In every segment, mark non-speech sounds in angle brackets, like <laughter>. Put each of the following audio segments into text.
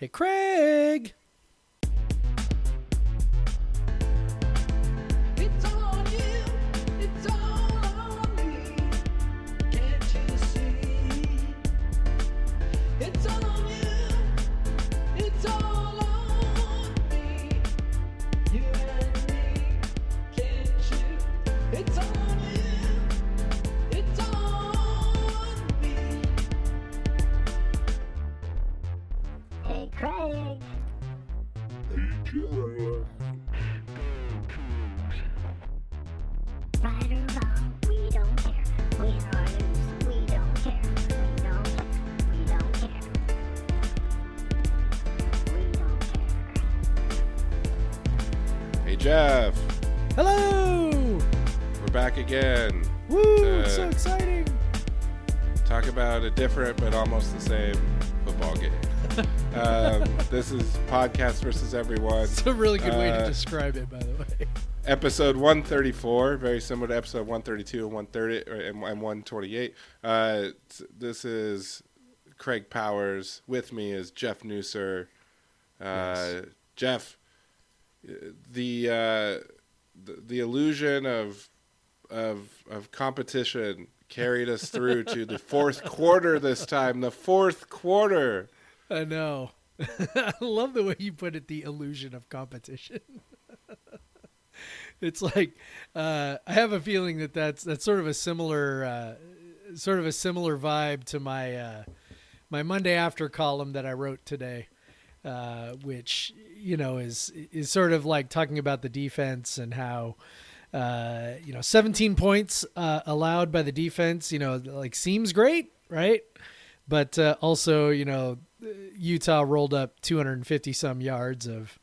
Hey, Craig. Different but almost the same football game. <laughs> um, this is podcast versus everyone. It's a really good way to Uh, describe it, by the way. Episode 134, very similar to episode 132 and 130 or- and, and 128. Uh, this is Craig Powers. With me is Jeff Nusser. Uh, Jeff, uh, the, uh, the the illusion of of of competition carried us through to the fourth quarter this time. The fourth quarter. I know. <laughs> I love the way you put it. The illusion of competition. <laughs> it's like uh, I have a feeling that that's that's sort of a similar uh, sort of a similar vibe to my uh, my Monday after column that I wrote today, uh, which you know is is sort of like talking about the defense and how. Uh, you know, 17 points uh, allowed by the defense. You know, like seems great, right? But uh, also, you know, Utah rolled up 250 some yards of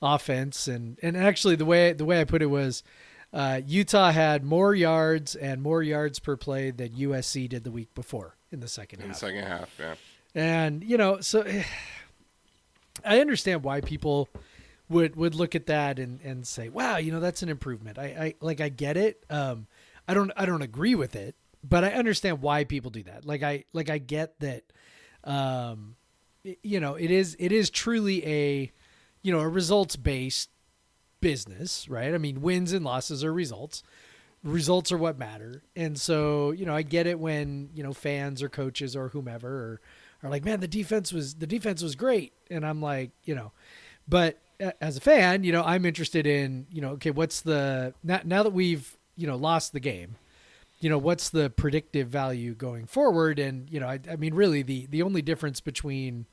offense, and and actually the way the way I put it was, uh, Utah had more yards and more yards per play than USC did the week before in the second In the second half, yeah. And you know, so <sighs> I understand why people would would look at that and and say, "Wow, you know, that's an improvement." I, I like I get it. Um, I don't I don't agree with it, but I understand why people do that. Like I like I get that. Um, you know, it is it is truly a you know a results based business, right? I mean, wins and losses are results. Results are what matter, and so you know I get it when you know fans or coaches or whomever are, are like, man, the defense was the defense was great, and I'm like, you know, but as a fan, you know, I'm interested in you know, okay, what's the now, now that we've you know lost the game, you know, what's the predictive value going forward, and you know, I, I mean, really the the only difference between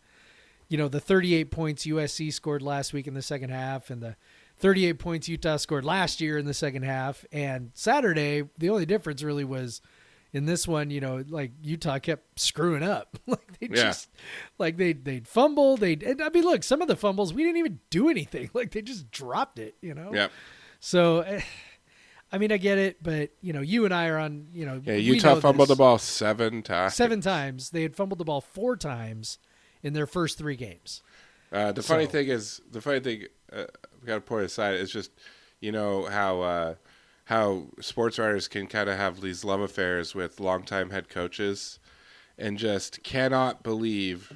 you know the 38 points USC scored last week in the second half and the 38 points Utah scored last year in the second half and Saturday the only difference really was in this one you know like Utah kept screwing up <laughs> like they Yeah. just like they they'd fumble they and I mean look some of the fumbles we didn't even do anything <laughs> like they just dropped it you know Yep. so eh, I mean I get it but you know you and I are on you know Yeah, Utah know fumbled this. the ball seven times. seven times they had fumbled the ball four times in their first three games Uh, the funny So- thing is, the funny thing uh, we got to point aside is just, you know how uh, how sports writers can kind of have these love affairs with longtime head coaches, and just cannot believe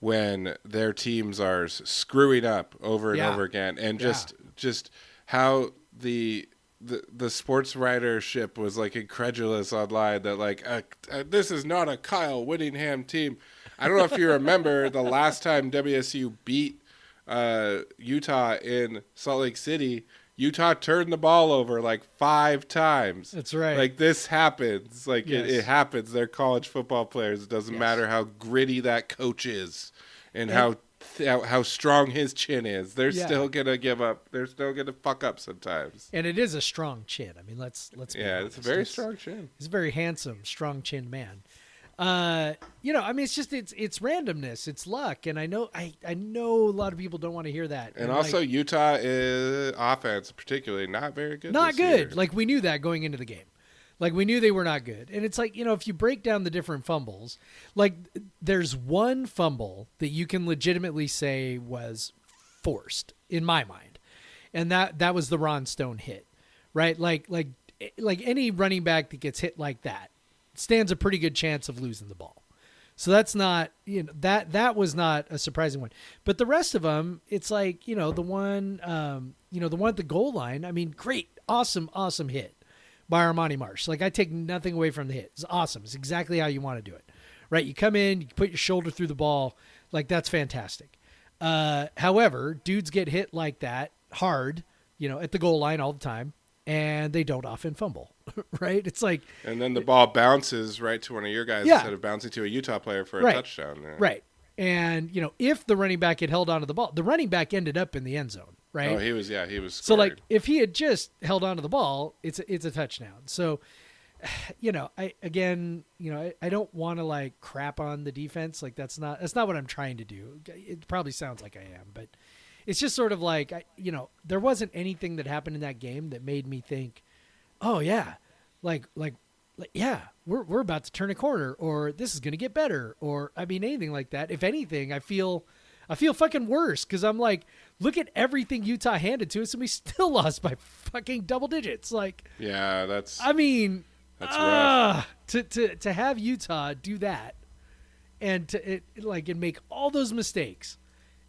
when their teams are screwing up over and Yeah. over again, and Yeah. just just how the the the sports writership was like incredulous online that like uh, uh, this is not a Kyle Whittingham team. I don't know if you remember <laughs> the last time WSU beat uh, Utah in Salt Lake City. Utah turned the ball over like five times. That's right. Like this happens. Like Yes. it, it happens. They're college football players. It doesn't Yes. matter how gritty that coach is and how how, how strong his chin is. They're Yeah. still gonna give up. They're still gonna fuck up sometimes. and it is a strong chin. I mean, let's let's be Yeah, it's a honest. very strong chin. He's a very handsome, strong chin man. Uh, you know, I mean, it's just it's it's randomness, it's luck, and I know I I know a lot of people don't want to hear that. And like, also, Utah is offense, particularly not very good. not good. year. Like we knew that going into the game. Like we knew they were not good. And it's like, you know, if you break down the different fumbles, like there's one fumble that you can legitimately say was forced in my mind. And that that was the Ron Stone hit. Right? Like like like any running back that gets hit like that stands a pretty good chance of losing the ball. So that's not you know that that was not a surprising one. But the rest of them, it's like you know the one um, you know the one at the goal line. I mean, great, awesome, awesome hit by Armani Marsh. Like I take nothing away from the hit. It's awesome. It's exactly how you want to do it. Right? You come in, you put your shoulder through the ball. Like that's fantastic. Uh, however, dudes get hit like that hard, you know, at the goal line all the time, and they don't often fumble. <laughs> right? It's like And then the ball bounces right to one of your guys Yeah. instead of bouncing to a Utah player for a Right. touchdown. Yeah. right. And you know, if the running back had held onto the ball, the running back ended up in the end zone. Right? Oh, he was. Yeah, he was. So like if he had just held onto the ball, it's a, it's a touchdown. So <sighs> you know, I again, you know, I, I don't want to like crap on the defense. Like that's not that's not what I'm trying to do. It probably sounds like I am, but it's just sort of like I, you know, there wasn't anything that happened in that game that made me think, "Oh yeah, like like like yeah, we're we're about to turn a corner or this is going to get better or I mean anything like that. If anything, I feel I feel fucking worse cuz I'm like, look at everything Utah handed to us and we <laughs> still lost by fucking double digits. Like yeah, that's I mean, That's rough. ah, to to to have Utah do that, and to it, like and make all those mistakes,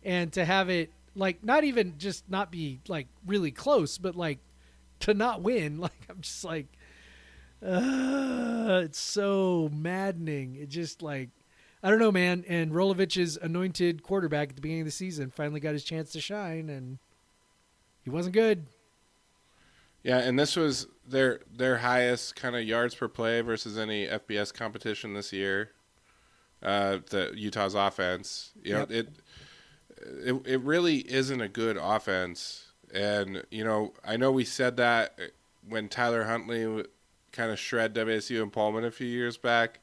and to have it like not even just not be like really close, but like <laughs> to not win. Like I'm just like, uh, it's so maddening. It just like. I don't know, man. And Rolovich's anointed quarterback at the beginning of the season finally got his chance to shine, and he wasn't good. Yeah, and this was their their highest kind of yards per play versus any FBS competition this year. Uh, the Utah's offense, you know, Yep. it, it it really isn't a good offense, and you know, I know we said that when Tyler Huntley kind of shred WSU and Pullman a few years back,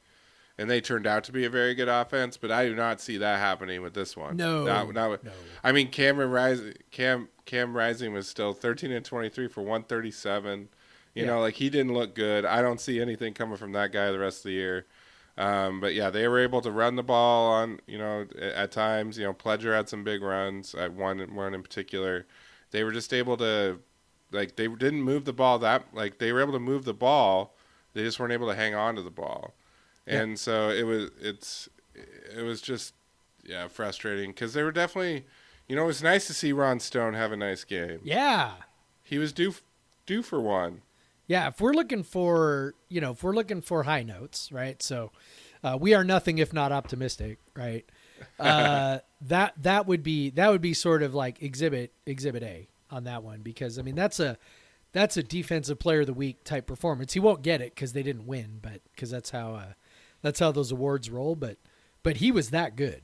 and they turned out to be a very good offense, but I do not see that happening with this one. No, not, not with- no. I mean, Cameron Rising, Cam Cam Rising was still 13 and 23 for 137. You Yeah. know, like he didn't look good. I don't see anything coming from that guy the rest of the year. Um, but yeah, they were able to run the ball on, you know, at, at times. You know, Pledger had some big runs. At one one in particular, they were just able to, like, they didn't move the ball that like they were able to move the ball. They just weren't able to hang on to the ball, Yeah. and so it was it's it was just yeah frustrating because they were definitely, you know, it was nice to see Ron Stone have a nice game. Yeah, He was due due for one. Yeah, if we're looking for, you know, if we're looking for high notes, right? So, uh, we are nothing if not optimistic, right? Uh, that that would be that would be sort of like exhibit exhibit A on that one because I mean that's a that's a defensive player of the week type performance. He won't get it because they didn't win, but because that's how uh, that's how those awards roll. But but he was that good.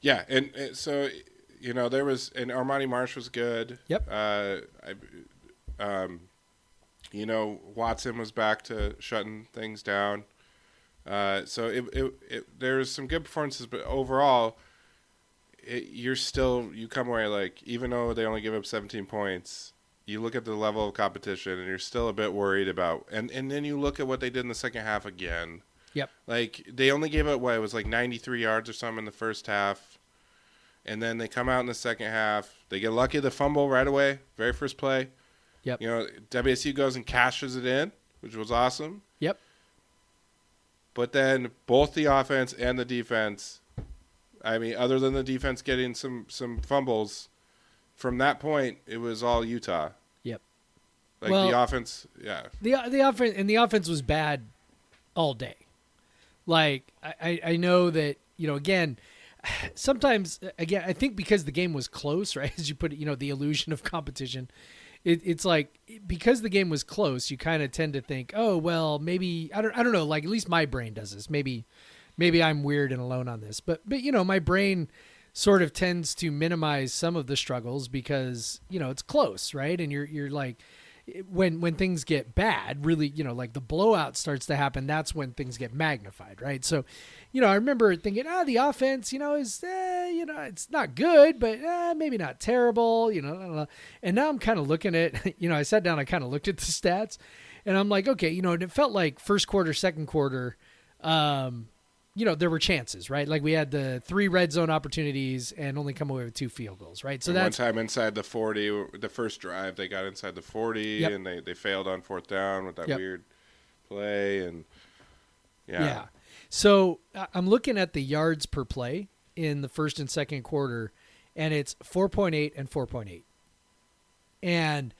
Yeah, and, and so you know there was and Armani Marsh was good. Yep. Uh, I, um, you know Watson was back to shutting things down. Uh, so it, it, it there's some good performances, but overall, it, you're still you come away like even though they only give up 17 points, you look at the level of competition and you're still a bit worried about. And and then you look at what they did in the second half again. Yep. Like they only gave up what it was like 93 yards or something in the first half, and then they come out in the second half. They get lucky the fumble right away, very first play. Yep. You know WSU goes and cashes it in, which was awesome. Yep. But then both the offense and the defense, I mean, other than the defense getting some some fumbles, from that point it was all Utah. Yep. Like Well- the offense, yeah. the the offense and the offense was bad all day. Like I, I I know that you know again, <sighs> sometimes again I think because the game was close, <laughs> right? As you put it, you know the illusion of competition. It, it's like because the game was close, you kind of tend to think, oh well, maybe I don't I don't know. Like at least my brain does this. Maybe maybe I'm weird and alone on this, but but you know my brain sort of tends to minimize some of the struggles because you know it's close, right? And you're you're like when when things get bad, really, you know, like the blowout starts to happen, that's when things get magnified, right? So, you know, I remember thinking, ah, the offense, you know, is, eh, you know, it's not good, but eh, maybe not terrible, you know. blah, blah, blah. And now I'm kind of looking at, <laughs> you know, I sat down, I kind of looked at the stats, and I'm like, okay, you know, and it felt like first quarter, second quarter, um, you know, there were chances, right? Like we had the three red zone opportunities and only come away with two field goals, right? So And that's one time inside the 40, the first drive, they got inside the 40 Yep. and they, they failed on fourth down with that Yep. weird play. And yeah. Yeah. So I'm looking at the yards per play in the first and second quarter, and it's 4.8 and 4.8. And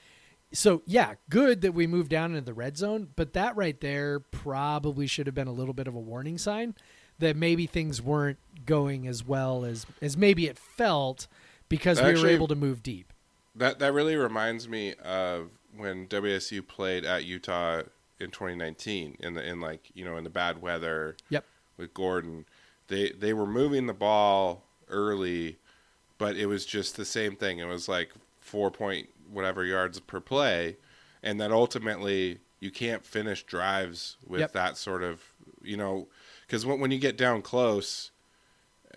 so, yeah, good that we moved down into the red zone, but that right there probably should have been a little bit of a warning sign that maybe things weren't going as well as as maybe it felt because we were able to move deep. That that really reminds me of when WSU played at Utah in 2019 in the in like you know in the bad weather Yep. with Gordon. They they were moving the ball early, but it was just the same thing. It was like four point whatever yards per play, and that ultimately you can't finish drives with Yep. that sort of you know because when when you get down close,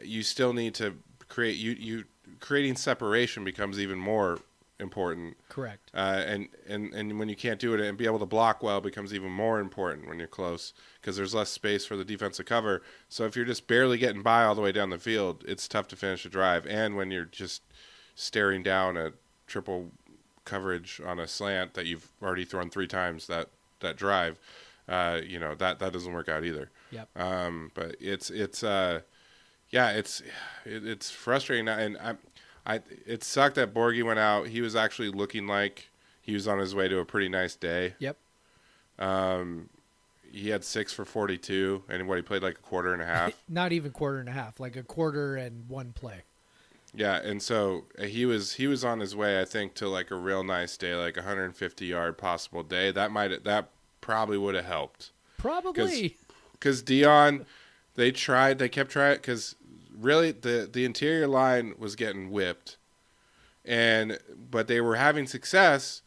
you still need to create you you creating separation becomes even more important Correct. uh, and and and when you can't do it and be able to block well becomes even more important when you're close because there's less space for the defense to cover. So if you're just barely getting by all the way down the field, it's tough to finish a drive. And when you're just staring down a triple coverage on a slant that you've already thrown three times that that drive, uh, you know that that doesn't work out either. Yep. Um, but it's it's uh, yeah, it's it, it's frustrating, and I, I it sucked that Borghi went out. He was actually looking like he was on his way to a pretty nice day. Yep. Um, he had six for forty-two, and what he played like a quarter and a half. <laughs> Not even quarter and a half, like a quarter and one play. yeah, and so uh, he was he was on his way, I think, to like a real nice day, like a 150 yard possible day. That might that probably would have helped. Probably. because Deon, they tried, they kept trying because really the the interior line was getting whipped, and but they were having success,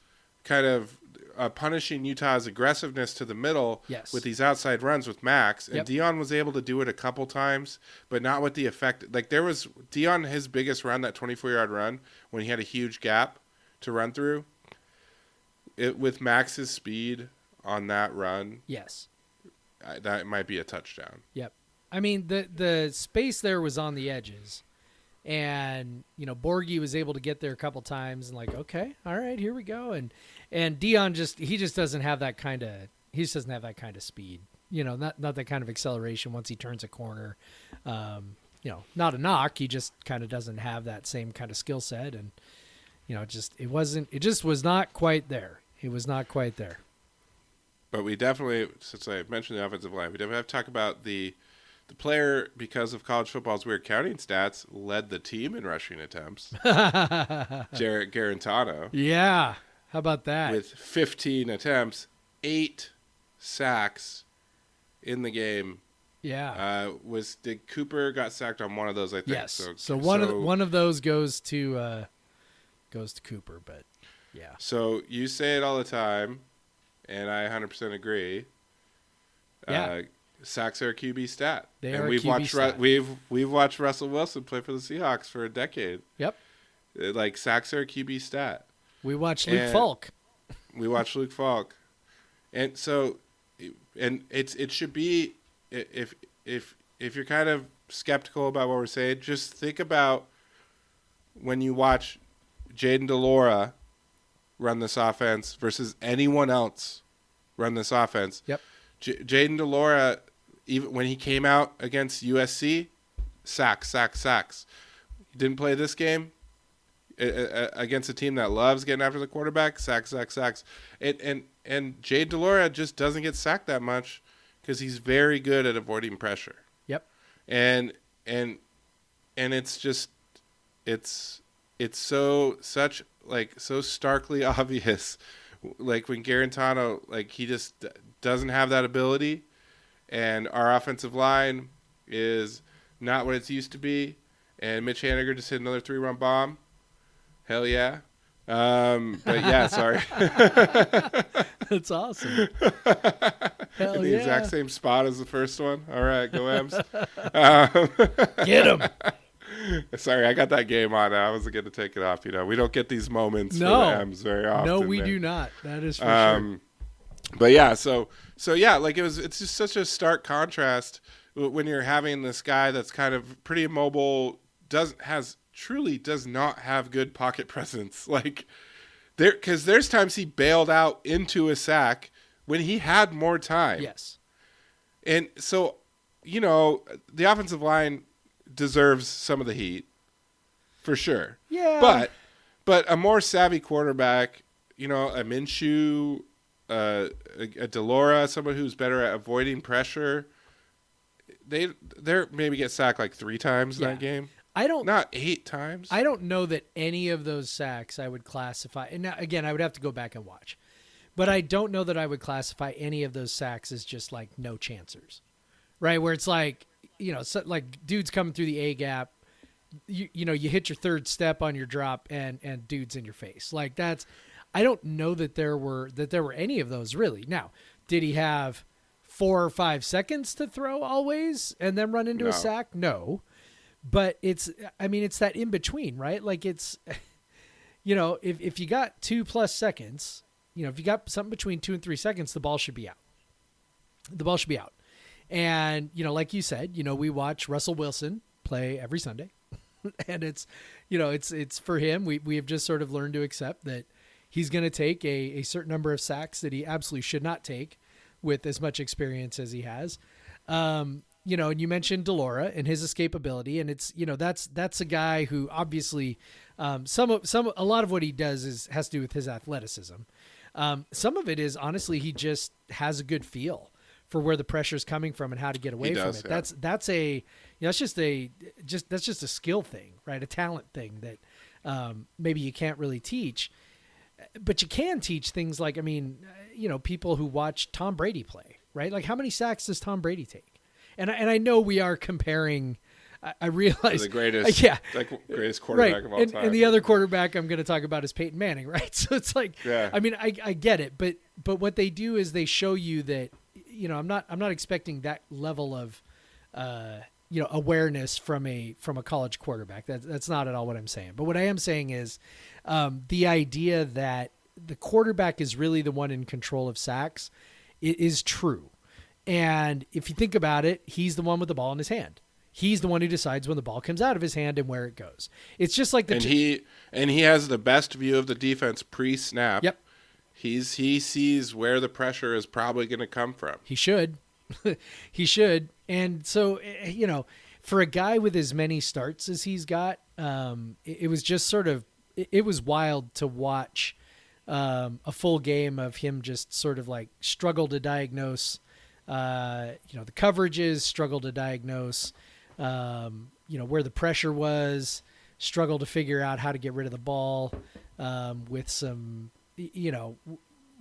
kind of uh, punishing Utah's aggressiveness to the middle Yes. with these outside runs with Max, and Yep. Deon was able to do it a couple times, but not with the effect. Like there was Deon, his biggest run, that 24 yard run when he had a huge gap to run through. It with Max's speed on that run, Yes. uh, that might be a touchdown. Yep. I mean the the space there was on the edges. And, you know, Borghi was able to get there a couple times and like, okay, all right, here we go. And and Deon just he just doesn't have that kind of he just doesn't have that kind of speed. You know, not not that kind of acceleration once he turns a corner. Um, you know, not a knock, he just kind of doesn't have that same kind of skill set and you know, just it wasn't it just was not quite there. It was not quite there. But we definitely, since I mentioned the offensive line, we definitely have to talk about the the player because of college football's weird counting stats led the team in rushing attempts. <laughs> Jarrett Guarantano Yeah. How about that? with 15 attempts, eight sacks in the game. yeah. Uh, was did Cooper got sacked on one of those? I think. Yes. So, So, one of one of those goes to uh, goes to Cooper, but yeah, So you say it all the time, and I 100% agree. Yeah. Uh, sacks are a QB stat. They and are we've watched we've we've watched Russell Wilson play for the Seahawks for a decade. Yep. Uh, Like sacks are a QB stat. we watched Luke And- Falk. <laughs> We watched Luke Falk, and so, and it's it should be if if if you're kind of skeptical about what we're saying, just think about when you watch Jayden de Laura run this offense versus anyone else run this offense. Yep. J- Jayden de Laura, even when he came out against USC, sacks, sacks, sacks. He didn't play this game against a team that loves getting after the quarterback. Sacks, sacks, sacks. And and and Jade de Laura just doesn't get sacked that much because he's very good at avoiding pressure. Yep. And and and it's just it's it's so such like so starkly <laughs> obvious like when Guarantano like he just doesn't have that ability and our offensive line is not what it's used to be and Mitch Haniger just hit another three run bomb hell yeah um but yeah <laughs> sorry <laughs> That's awesome. Hell <laughs> in the yeah! exact same spot as the first one all right go Ems um, Get him. sorry I got that game on I wasn't going to take it off you know we don't get these moments No. for the M's very often no, we man. do not. That is for sure. But yeah, so so yeah, like it was. It's just such a stark contrast when you're having this guy that's kind of pretty immobile, does has truly does not have good pocket <laughs> presence. Like there, because there's times he bailed out into a sack when he had more time. Yes. And so you know, the offensive line deserves some of the heat for sure. Yeah. But but a more savvy quarterback, you know, a Minshew, uh, a, a de Laura, someone who's better at avoiding pressure. They they're maybe get sacked like three times in Yeah. that game, I don't not eight times. I don't know that any of those sacks I would classify. And now, again, I would have to go back and watch, but I don't know that I would classify any of those sacks as just like no chancers, right? Where it's like, you know, so, like dudes coming through the A gap, you you know, you hit your third step on your drop, and and dudes in your face. Like that's, I don't know that there were that there were any of those really. Now, did he have four or five seconds to throw always and then run into No. a sack? No but it's i mean it's that in between right like it's <laughs> you know if, if you got two plus seconds you know if you got something between two and three seconds the ball should be out the ball should be out and you know like you said you know we watch russell wilson play every sunday <laughs> and it's you know it's it's for him we, we have just sort of learned to accept that he's going to take a, a certain number of sacks that he absolutely should not take with as much experience as he has um, you know, and you mentioned de Laura and his escapability, and it's you know that's that's a guy who obviously um, some of some a lot of what he does is has to do with his athleticism. Um, some of it is honestly he just has a good feel for where the pressure is coming from and how to get away from it. yeah. That's that's a you know, that's just a just that's just a skill thing, right? A talent thing that um, maybe you can't really teach but you can teach things like I mean, uh, you know, people who watch Tom Brady play, right? Like how many sacks does Tom Brady take? And I, and I know we are comparing. I, I realize the greatest, <laughs> yeah, like greatest quarterback right. of all and, time. and the other quarterback I'm going to talk about is Peyton Manning, <laughs> right? So it's like, Yeah. I mean, I, I get it, but but what they do is they show you that, you know, I'm not I'm not expecting that level of, uh, you know, awareness from a from a college quarterback. That's that's not at all what I'm saying. But what I am saying is, um, the idea that the quarterback is really the one in control of sacks, it is true. And if you think about it, he's the one with the ball in his hand. He's the one who decides when the ball comes out of his hand and where it goes. It's just like the and t- he and he has the best view of the defense pre-snap. Yep. He's he sees where the pressure is probably going to come from. He should. <laughs> he should. And so, eh, you know, for a guy with as many starts as he's got, um, it, it was just sort of, it, was wild to watch um, a full game of him just sort of like struggle to diagnose, uh, you know, the coverages, struggle to diagnose, um, you know, where the pressure was, struggle to figure out how to get rid of the ball um, with some, you know,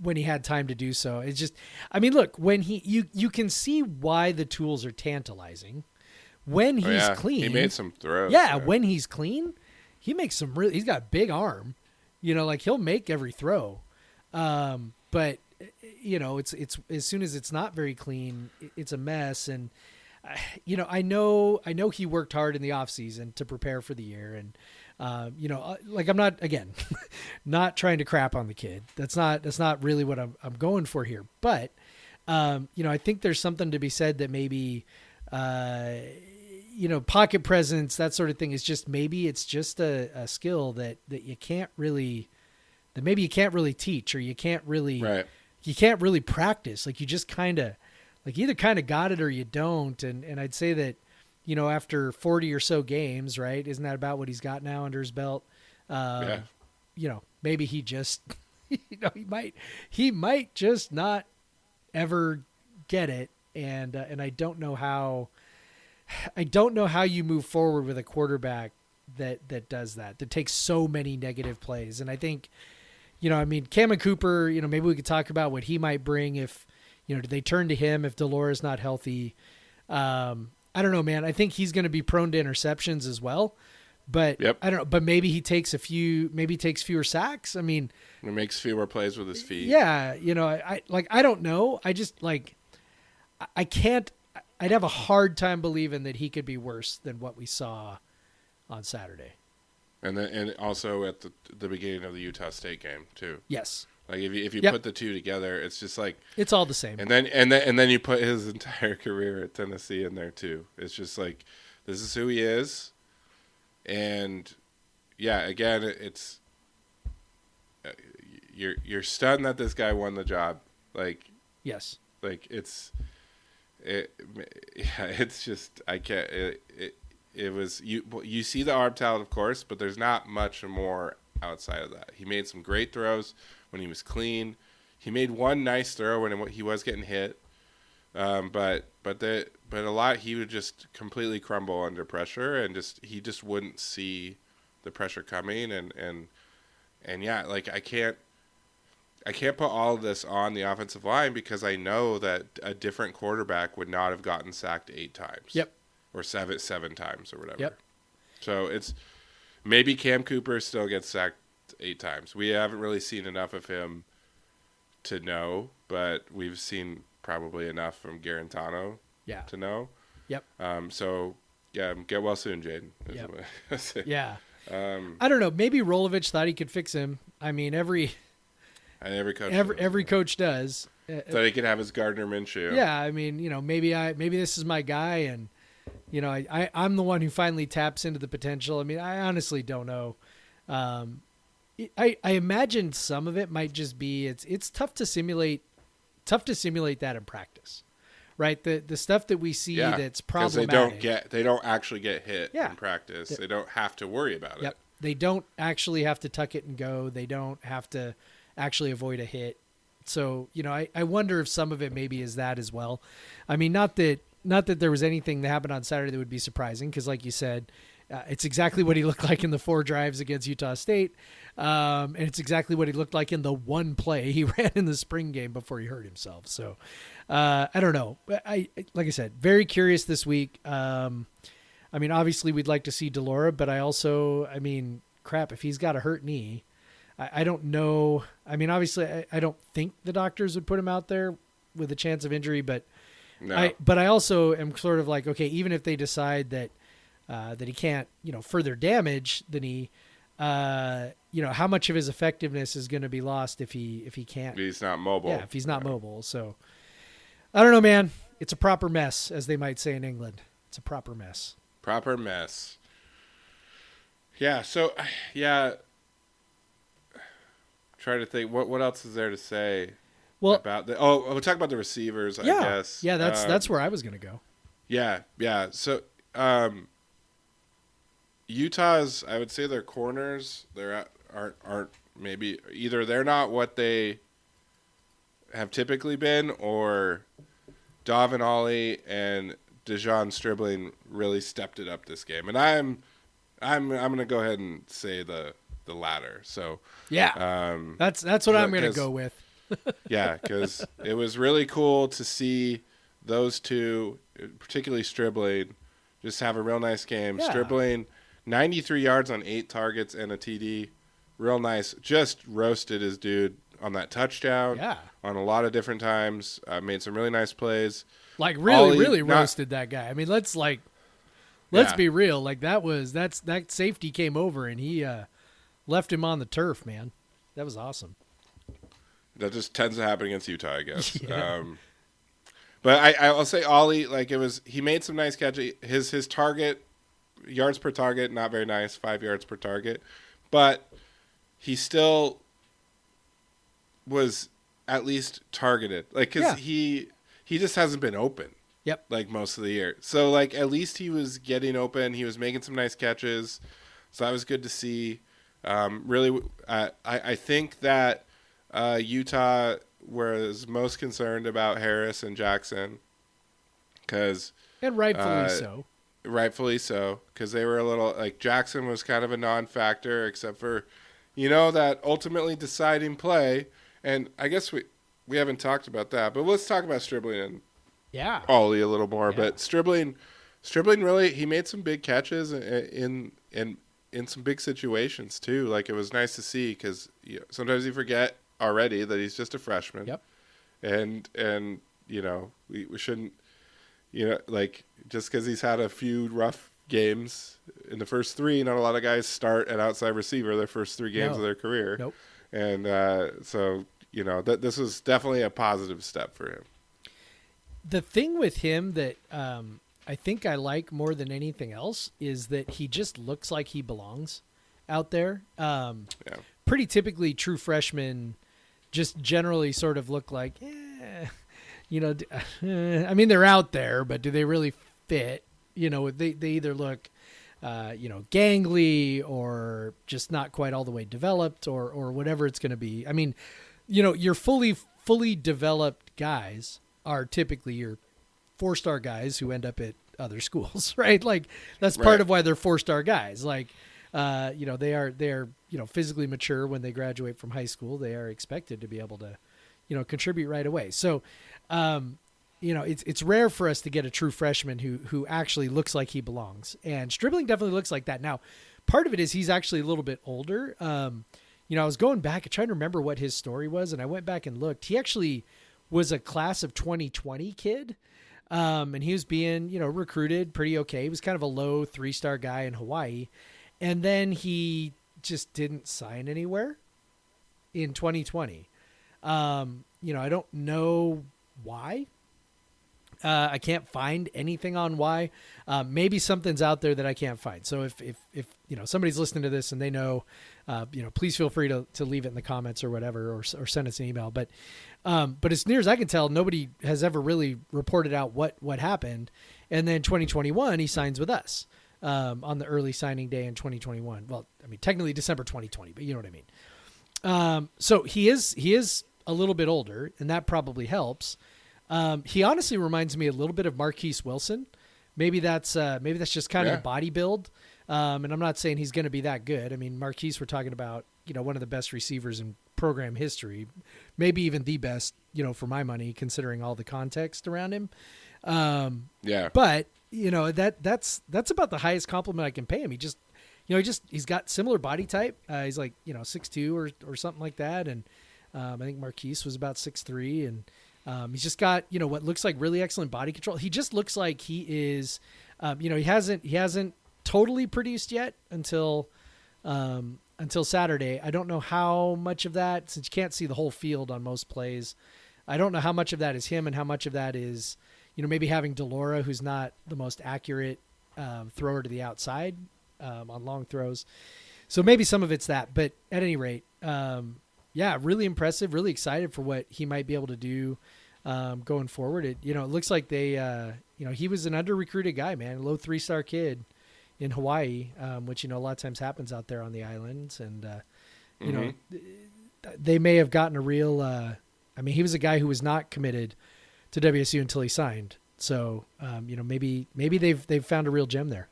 when he had time to do so. It's just, I mean, look, when he, you, you can see why the tools are tantalizing when he's Oh, yeah. clean. He made some throws. Yeah, when he's clean, he makes some really. He's got a big arm, you know, like he'll make every throw. Um, but you know, it's it's as soon as it's not very clean, it's a mess. And uh, you know, I know I know he worked hard in the off season to prepare for the year, and uh, you know, uh, like I'm not again, <laughs> not trying to crap on the kid. That's not that's not really what I'm I'm going for here. But um, you know, I think there's something to be said that maybe. Uh, you know, pocket presence, that sort of thing is just maybe it's just a, a skill that that you can't really that maybe you can't really teach or you can't really Right. you can't really practice. Like you just kind of like either kind of got it or you don't. And and I'd say that you know after 40 or so games, right? Isn't that about what he's got now under his belt? Um, Yeah. You know, maybe he just <laughs> you know he might he might just not ever get it. And uh, and I don't know how I don't know how you move forward with a quarterback that that does that that takes so many negative plays. And I think, you know, I mean, Cammon Cooper. You know, maybe we could talk about what he might bring if, you know, do they turn to him if de Laura's not healthy? Um, I don't know, man. I think he's going to be prone to interceptions as well. But Yep. I don't know. But maybe he takes a few. Maybe takes fewer sacks. I mean, He makes fewer plays with his feet. yeah, you know, I, I like I don't know. I just like I- I can't. I'd have a hard time believing that he could be worse than what we saw on Saturday. And then and also at the the beginning of the Utah State game too. Yes, Like if you if you Yep. put the two together, it's just like it's all the same. and then and then and then you put his <laughs> entire career at Tennessee in there too. It's just like this is who he is, and yeah, again, it's uh, you're you're stunned that this guy won the job. Like yes, like it's it, yeah, <laughs> it's just I can't. It, it, it was you. You see the arm talent, of course, but there's not much more outside of that. He made some great throws when he was clean. He made one nice throw when he was getting hit, um, but but the but a lot he would just completely crumble under pressure and just he just wouldn't see the pressure coming and and and yeah, like I can't I can't put all of this on the offensive line because I know that a different quarterback would not have gotten sacked eight times. Yep. Or seven seven times or whatever. Yep. So it's maybe Cam Cooper still gets sacked eight times. We haven't really seen enough of him to know, but we've seen probably enough from Guarantano Yeah. to know. Yep. Um, so yeah, get well soon, Jayden. Yep. what I <laughs> say. Yeah. Um, I don't know. Maybe Rolovich thought he could fix him. I mean, every and every coach. every every that. coach does. Uh, So he could have his Gardner Minshew. yeah. I mean, you know, maybe I maybe this is my guy, and you know, I, I I'm the one who finally taps into the potential. I mean, I honestly don't know. Um, I I imagine some of it might just be it's it's tough to simulate, tough to simulate that in practice, right? The the stuff that we see Yeah, that's because they don't get they don't actually get hit Yeah. in practice. Th- They don't have to worry about it. Yep. it. They don't actually have to tuck it and go. They don't have to actually avoid a hit. So, you know, I, I wonder if some of it maybe is that as well. I mean, not that not that there was anything that happened on Saturday that would be surprising because, like you said, uh, it's exactly what he looked like in the four drives against Utah State, um, and it's exactly what he looked like in the one play he <laughs> ran in the spring game before he hurt himself. So, uh, I don't know. I like I said, very curious this week. Um, I mean, obviously, we'd like to see de Laura, but I also, I mean, crap, if he's got a hurt knee, I, I don't know. I mean, obviously, I, I don't think the doctors would put him out there with a chance of injury, but No. I, but I also am sort of like, okay, even if they decide that uh, that he can't, you know, further damage the knee, uh, you know, how much of his effectiveness is going to be lost if he if he can't He's not mobile. yeah, if he's not mobile. So I don't know, man. It's a proper mess, as they might say in England. It's a proper mess. Proper mess. Yeah, so <sighs> yeah. Try to think what what else is there to say Well, about the oh we'll talk about the receivers, I yeah, guess. yeah. That's Um, that's where I was going to go. Yeah, yeah. So um Utah's I would say their corners they're at, aren't aren't maybe either they're not what they have typically been or Davin Ollie and De'Zhaun Stribling really stepped it up this game. And I'm I'm I'm gonna go ahead and say the the latter. So Yeah, um that's that's what I'm going to go with. <laughs> yeah, because it was really cool to see those two, particularly Stribling, just have a real nice game. Yeah. Stribling, 93 yards on eight targets and a TD. Real nice. Just roasted his dude on that touchdown. Yeah. On a lot of different times. Uh, made some really nice plays. Like really, Ollie, really not- roasted that guy. I mean, let's like, let's Yeah. be real. Like that was that's that safety came over and he uh left him on the turf, man. That was awesome. That just tends to happen against Utah, I guess. <laughs> Yeah. Um, but I, I'll say Ollie, like it was, he made some nice catches. His his target yards per target, not very nice, five yards per target, but he still was at least targeted, like because Yeah. he he just hasn't been open Yep. like most of the year. So like at least he was getting open. He was making some nice catches. So that was good to see. Um, really, uh, I I think that uh, Utah was most concerned about Harris and Jackson because And rightfully Uh, so. rightfully so because they were a little like Jackson was kind of a non-factor except for you know that ultimately deciding play. And I guess we we haven't talked about that, but let's talk about Stribling and Yeah. Ollie a little more, Yeah. but Stribling, Stribling really he made some big catches in in in, in some big situations too. Like it was nice to see because you know, sometimes you forget already that he's just a freshman. Yep. And and you know we, we shouldn't you know like just because he's had a few rough games in the first three, not a lot of guys start at outside receiver their first three games No. of their career. Nope. And uh, so you know that this was definitely a positive step for him. the thing with him that um, I think I like more than anything else is that he just looks like he belongs out there. Um, Yeah. Pretty typically, true freshmen just generally sort of look like, eh, you know, <laughs> I mean, they're out there, but do they really fit? You know, they they either look, uh, you know, gangly or just not quite all the way developed, or or whatever it's going to be. I mean, you know, your fully fully developed guys are typically your four star guys who end up at other schools, <laughs> right? Like that's part Right. of why they're four star guys. Like, uh, you know, they are they are you know physically mature when they graduate from high school. They are expected to be able to, you know, contribute right away. So, um, you know, it's it's rare for us to get a true freshman who who actually looks like he belongs. And Stribling definitely looks like that. Now, part of it is he's actually a little bit older. Um, you know, I was going back and trying to remember what his story was, and I went back and looked. He actually was a class of 2020 kid. Um, and he was being, you know, recruited pretty okay. He was kind of a low three star guy in Hawaii. And then he just didn't sign anywhere in 2020. Um, you know, I don't know why. Uh, I can't find anything on why. Um, maybe something's out there that I can't find. So if, if, if you know somebody's listening to this and they know, uh, you know, please feel free to, to leave it in the comments or whatever, or, or send us an email. But um, but as near as I can tell, nobody has ever really reported out what what happened. And then 2021, he signs with us um, on the early signing day in 2021. Well, I mean technically December 2020, but you know what I mean. Um, so he is he is a little bit older, and that probably helps. Um, he honestly reminds me a little bit of Marquess Wilson. Maybe that's uh, maybe that's just kind Yeah. of the body build. Um, and I'm not saying he's going to be that good. I mean, Marquess, we're talking about you know one of the best receivers in program history, maybe even the best. You know, for my money, considering all the context around him. Um, Yeah. but you know that that's that's about the highest compliment I can pay him. He just, you know, he just he's got similar body type. Uh, he's like you know six two or or something like that, and um, I think Marquess was about six three, and um, he's just got you know what looks like really excellent body control. He just looks like he is, um, you know, he hasn't he hasn't totally produced yet until um, until Saturday. I don't know how much of that since you can't see the whole field on most plays. I don't know how much of that is him and how much of that is, you know, maybe having de Laura, who's not the most accurate um, thrower to the outside um, on long throws. So maybe some of it's that, but at any rate, um, yeah, really impressive. Really excited for what he might be able to do um, going forward. It you know it looks like they uh, you know he was an under recruited guy, man, low three star kid in Hawaii, um, which you know a lot of times happens out there on the islands, and uh, you know th- they may have gotten a real. Uh, I mean, he was a guy who was not committed to WSU until he signed. So um, you know maybe maybe they've they've found a real gem there.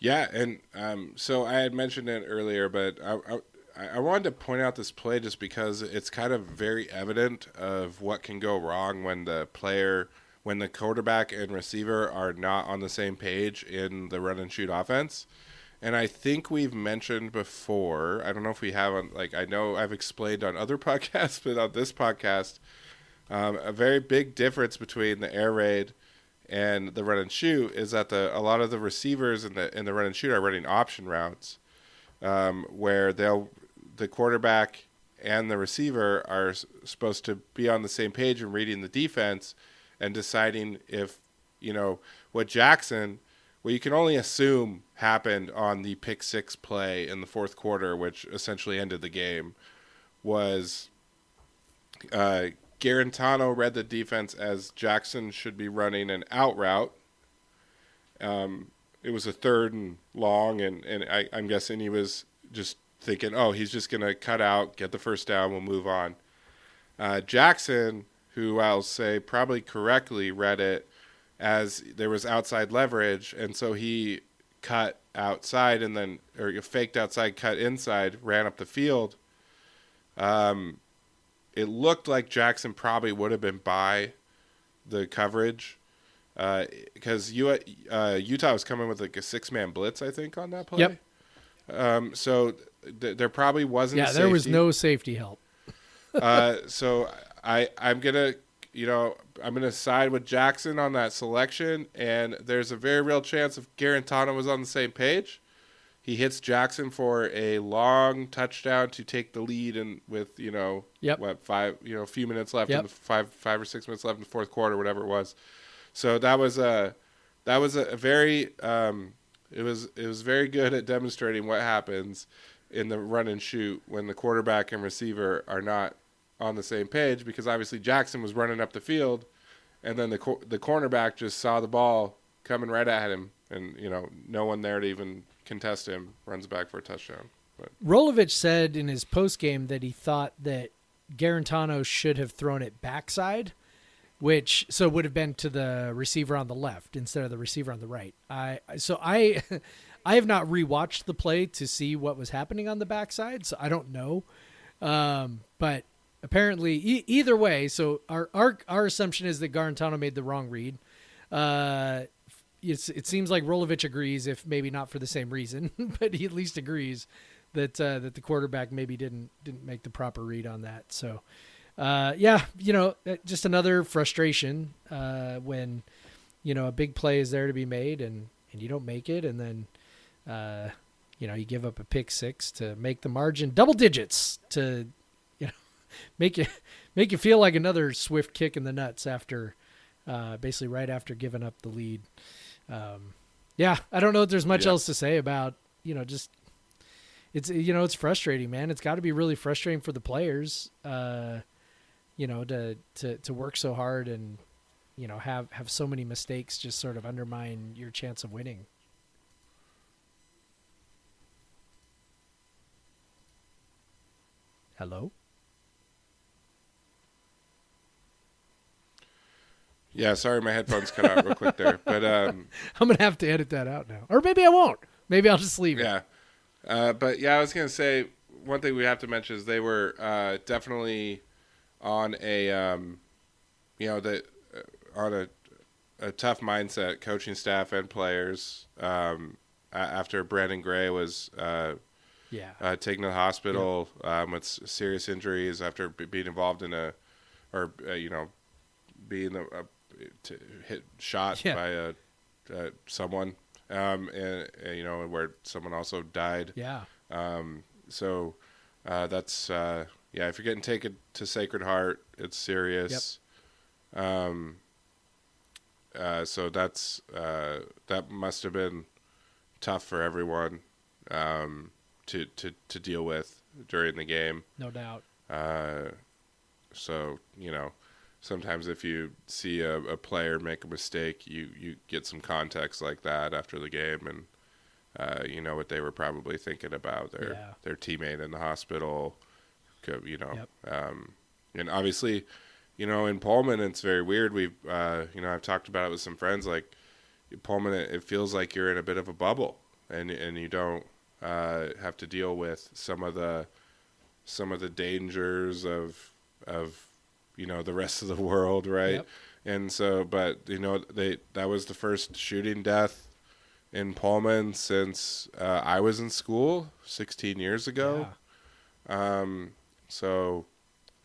Yeah, and um, so I had mentioned it earlier, but I, I, I wanted to point out this play just because it's kind of very evident of what can go wrong when the player, when the quarterback and receiver are not on the same page in the run and shoot offense. And I think we've mentioned before. I don't know if we have on like I know I've explained on other <laughs> podcasts, but on this podcast, um, a very big difference between the air raid and the run and shoot is that the a lot of the receivers in the in the run and shoot are running option routes, um, where they'll the quarterback and the receiver are supposed to be on the same page and reading the defense and deciding if you know what Jackson well, you can only assume happened on the pick six play in the fourth quarter, which essentially ended the game, was uh, Guarantano read the defense as Jackson should be running an out route. Um, it was a third and long, and, and I, I'm guessing he was just thinking, oh, he's just going to cut out, get the first down, we'll move on. Uh, Jackson, who I'll say probably correctly read it as there was outside leverage, and so he cut outside and then, or faked outside, cut inside, ran up the field. Um, it looked like Jackson probably would have been by the coverage because you uh, Utah was coming with like a six man blitz, I think, on that play. Yep. Um, so th- there probably wasn't. Yeah, there was no safety help. uh, so I I'm gonna you know I'm gonna side with Jackson on that selection, and there's a very real chance if Guarantano was on the same page, he hits Jackson for a long touchdown to take the lead, and with you know Yep. what five you know a few minutes left Yep. in the five five or six minutes left in the fourth quarter, whatever it was. So that was a that was a very um, it was it was very good at demonstrating what happens in the run and shoot when the quarterback and receiver are not on the same page because obviously Jackson was running up the field, and then the cor- the cornerback just saw the ball coming right at him, and you know no one there to even contest him, runs back for a touchdown. But Rolovich said in his post game that he thought that Guarantano should have thrown it backside, which so would have been to the receiver on the left instead of the receiver on the right. I so I <laughs> I have not rewatched the play to see what was happening on the backside, so I don't know. Um, but apparently, e- either way, so our our our assumption is that Guarantano made the wrong read. Uh, it's, it seems like Rolovich agrees, if maybe not for the same reason, <laughs> but he at least agrees that uh, that the quarterback maybe didn't didn't make the proper read on that. So, uh, yeah, you know, uh, just another frustration uh, when you know a big play is there to be made and and you don't make it, and then uh, you know you give up a pick six to make the margin double digits to make you <laughs> make you feel like another swift kick in the nuts after uh, basically right after giving up the lead. Um, yeah, I don't know if there's much Yeah. else to say about you know just it's you know it's frustrating, man. It's got to be really frustrating for the players, uh, you know, to to to work so hard and you know have have so many mistakes just sort of undermine your chance of winning. Hello. Yeah, sorry, my headphones cut out real quick there, <laughs> but um, I'm gonna have to edit that out now, or maybe I won't. Maybe I'll just leave it. Yeah. Uh, but yeah, I was gonna say one thing we have to mention is they were uh, definitely on a um, you know the uh, on a a tough mindset, coaching staff and players. Um, after Brandon Gray was uh, Yeah. uh, taken to the hospital um, with serious injuries after b- being involved in a or uh, you know being a, a t- hit shot Yeah. by a uh, someone um, and, and you know where someone also died Yeah. um, so uh, that's uh, yeah if you're getting taken to Sacred Heart it's serious um, uh, so that's uh, that must have been tough for everyone um, to, to to deal with during the game No doubt. uh, so you know, sometimes if you see a, a player make a mistake, you you get some context like that after the game, and uh, you know what they were probably thinking about their Yeah. their teammate in the hospital. You know, Yep. um, and obviously, you know, in Pullman, it's very weird. We've uh, you know I've talked about it with some friends. Like Pullman, it, it feels like you're in a bit of a bubble, and and you don't uh, have to deal with some of the some of the dangers of of you know the rest of the world, right? Yep. And so, but you know, they that was the first shooting death in Pullman since uh, I was in school 16 years ago. Um, so,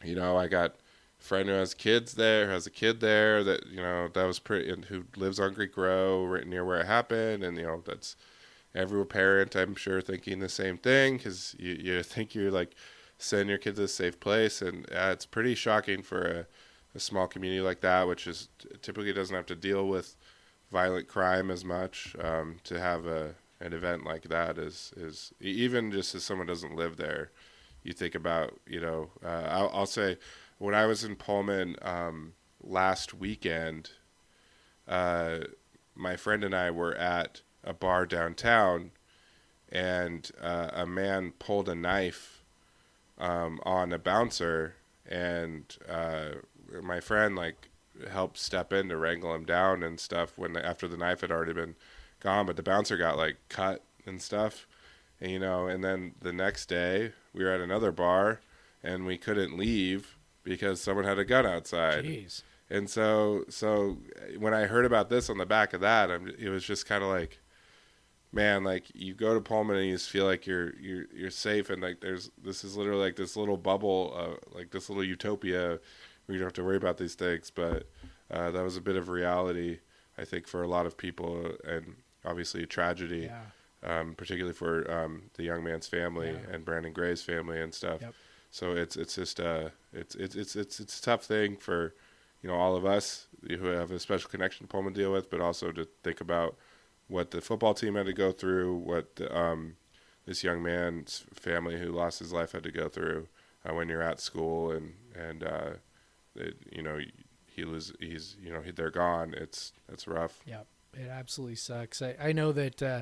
you know, I got a friend who has kids there, has a kid there that you know that was pretty, and who lives on Greek Row, right near where it happened, and you know that's every parent I'm sure thinking the same thing because you you think you're like send your kids to a safe place, and uh, it's pretty shocking for a, a small community like that, which is typically doesn't have to deal with violent crime as much. Um, to have a an event like that is is even just as someone doesn't live there, you think about you know uh, I'll, I'll say when I was in Pullman um, last weekend, uh, my friend and I were at a bar downtown, and uh, a man pulled a knife um, on a bouncer, and uh, my friend like helped step in to wrangle him down and stuff when after the knife had already been gone, but the bouncer got like cut and stuff, and you know, and then the next day we were at another bar, and we couldn't leave because someone had a gun outside. Jeez. And so, so when I heard about this on the back of that, I'm, it was just kind of like, man, like you go to Pullman and you just feel like you're you're you're safe, and like there's this is literally like this little bubble, uh, like this little utopia where you don't have to worry about these things. But uh, that was a bit of reality, I think, for a lot of people, and obviously a tragedy, Yeah. um, particularly for um, the young man's family Yeah. and Brandon Gray's family and stuff. Yep. So it's it's just uh it's it's it's it's it's a tough thing for you know all of us who have a special connection to Pullman to deal with, but also to think about what the football team had to go through, what the, um, this young man's family who lost his life had to go through. uh, when you're at school and and uh, it, you know he was he's you know he, they're gone. It's it's rough. Yeah, it absolutely sucks. I, I know that, uh,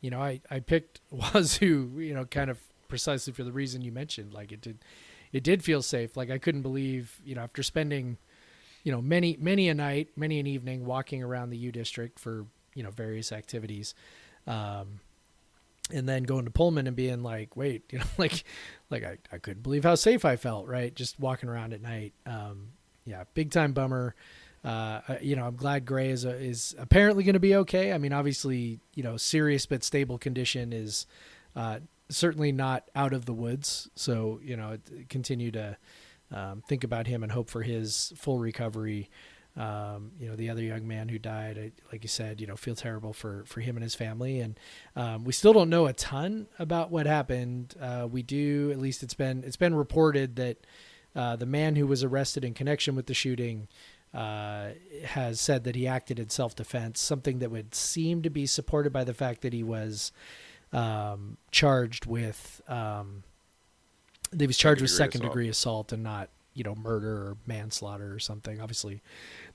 you know, I, I picked <laughs> Wazoo, you know, kind of precisely for the reason you mentioned. Like it did, it did feel safe. Like I couldn't believe, you know, after spending, you know, many, many a night, many an evening walking around the U district for, you know, various activities. Um, and then going to Pullman and being like, wait, <laughs> you know, like, like I, I couldn't believe how safe I felt, right? Just walking around at night. Um, yeah, big time bummer. Uh, you know, I'm glad Gray is is apparently going to be okay. I mean, obviously, you know, serious but stable condition is uh, certainly not out of the woods. So, you know, continue to um, think about him and hope for his full recovery. Um, you know, the other young man who died, I, like you said, you know, feel terrible for for him and his family. And um, we still don't know a ton about what happened. Uh, we do, at least it's been it's been reported that uh, the man who was arrested in connection with the shooting uh, has said that he acted in self defense, something that would seem to be supported by the fact that he was um, charged with um, he was charged with Second second degree degree assault and not you know murder or manslaughter or something. Obviously,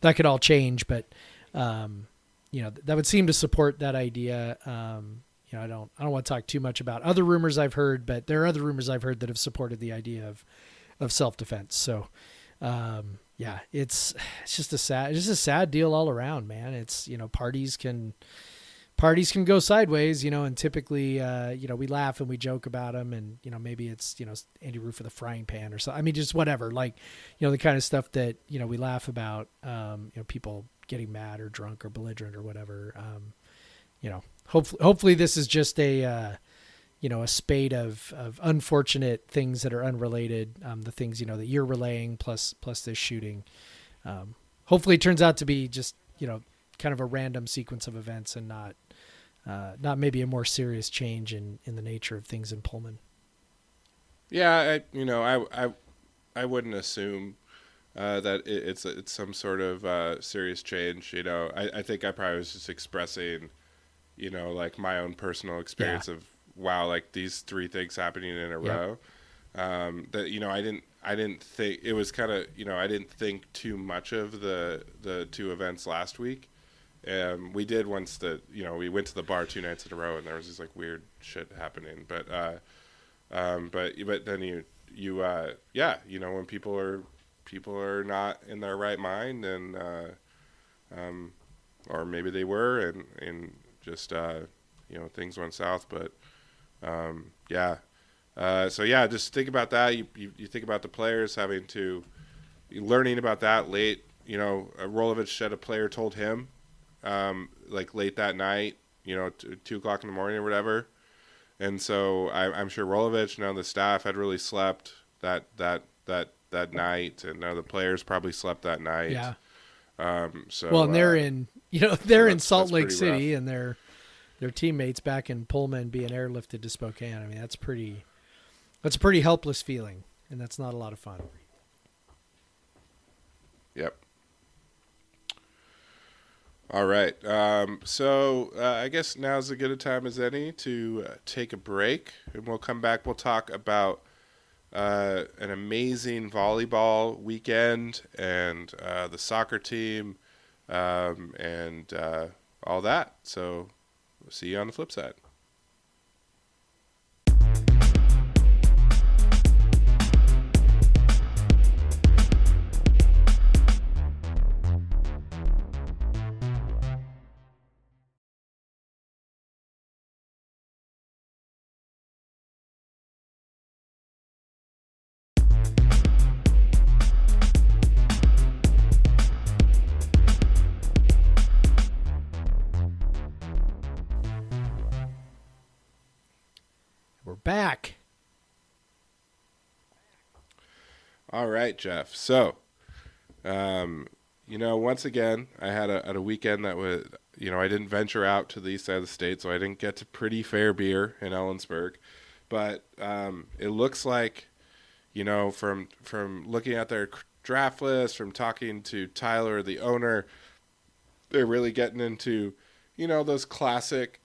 that could all change, but um, you know that would seem to support that idea. Um, you know, I don't I don't want to talk too much about other rumors I've heard, but there are other rumors I've heard that have supported the idea of of self defense. So, um, yeah, it's it's just a sad it's just a sad deal all around, man. It's you know parties can parties can go sideways, you know, and typically, uh, you know, we laugh and we joke about them, and you know, maybe it's you know Andy Roof with a frying pan or something. I mean, just whatever, like you know, the kind of stuff that you know we laugh about. Um, you know, people getting mad or drunk or belligerent or whatever. Um, you know, hopefully, hopefully this is just a. Uh, you know, a spate of, of unfortunate things that are unrelated. Um, the things you know that you're relaying, plus plus this shooting. Um, hopefully, it turns out to be just you know kind of a random sequence of events and not uh, not maybe a more serious change in, in the nature of things in Pullman. Yeah, I, you know, I, I, I wouldn't assume uh, that it, it's it's some sort of uh, serious change. You know, I, I think I probably was just expressing, you know, like my own personal experience of wow, like these three things happening in a Yeah. row. Um, that you know, I didn't I didn't think it was kind of you know I didn't think too much of the the two events last week. Um, we did once the you know we went to the bar two nights in a row and there was this like weird shit happening, but. uh um, but but then you you uh, yeah you know when people are people are not in their right mind and uh, um, or maybe they were and and just uh, you know things went south. But um, yeah. Uh, so yeah just think about that. You, you you think about the players having to learning about that late you know Rolovich said a player told him um, like late that night you know t- two o'clock in the morning or whatever and so I, I'm sure Rolovich and all the staff had really slept that that that that night, and now the players probably slept that night. Yeah. Um. So well, and they're uh, in you know <laughs> they're in Salt Lake City and their their teammates back in Pullman being airlifted to Spokane. I mean that's pretty that's a pretty helpless feeling, and that's not a lot of fun. Yep. All right. Um, so uh, I guess now's as good a time as any to uh, take a break, and we'll come back. We'll talk about uh, an amazing volleyball weekend and uh, the soccer team um, and uh, all that. So we'll see you on the flip side. Back. All right, Jeff. So, um, you know, once again, I had a, had a weekend that was, you know, I didn't venture out to the east side of the state, so I didn't get to pretty fair beer in Ellensburg. But um, it looks like, you know, from from looking at their draft list, from talking to Tyler, the owner, they're really getting into, you know, those classic,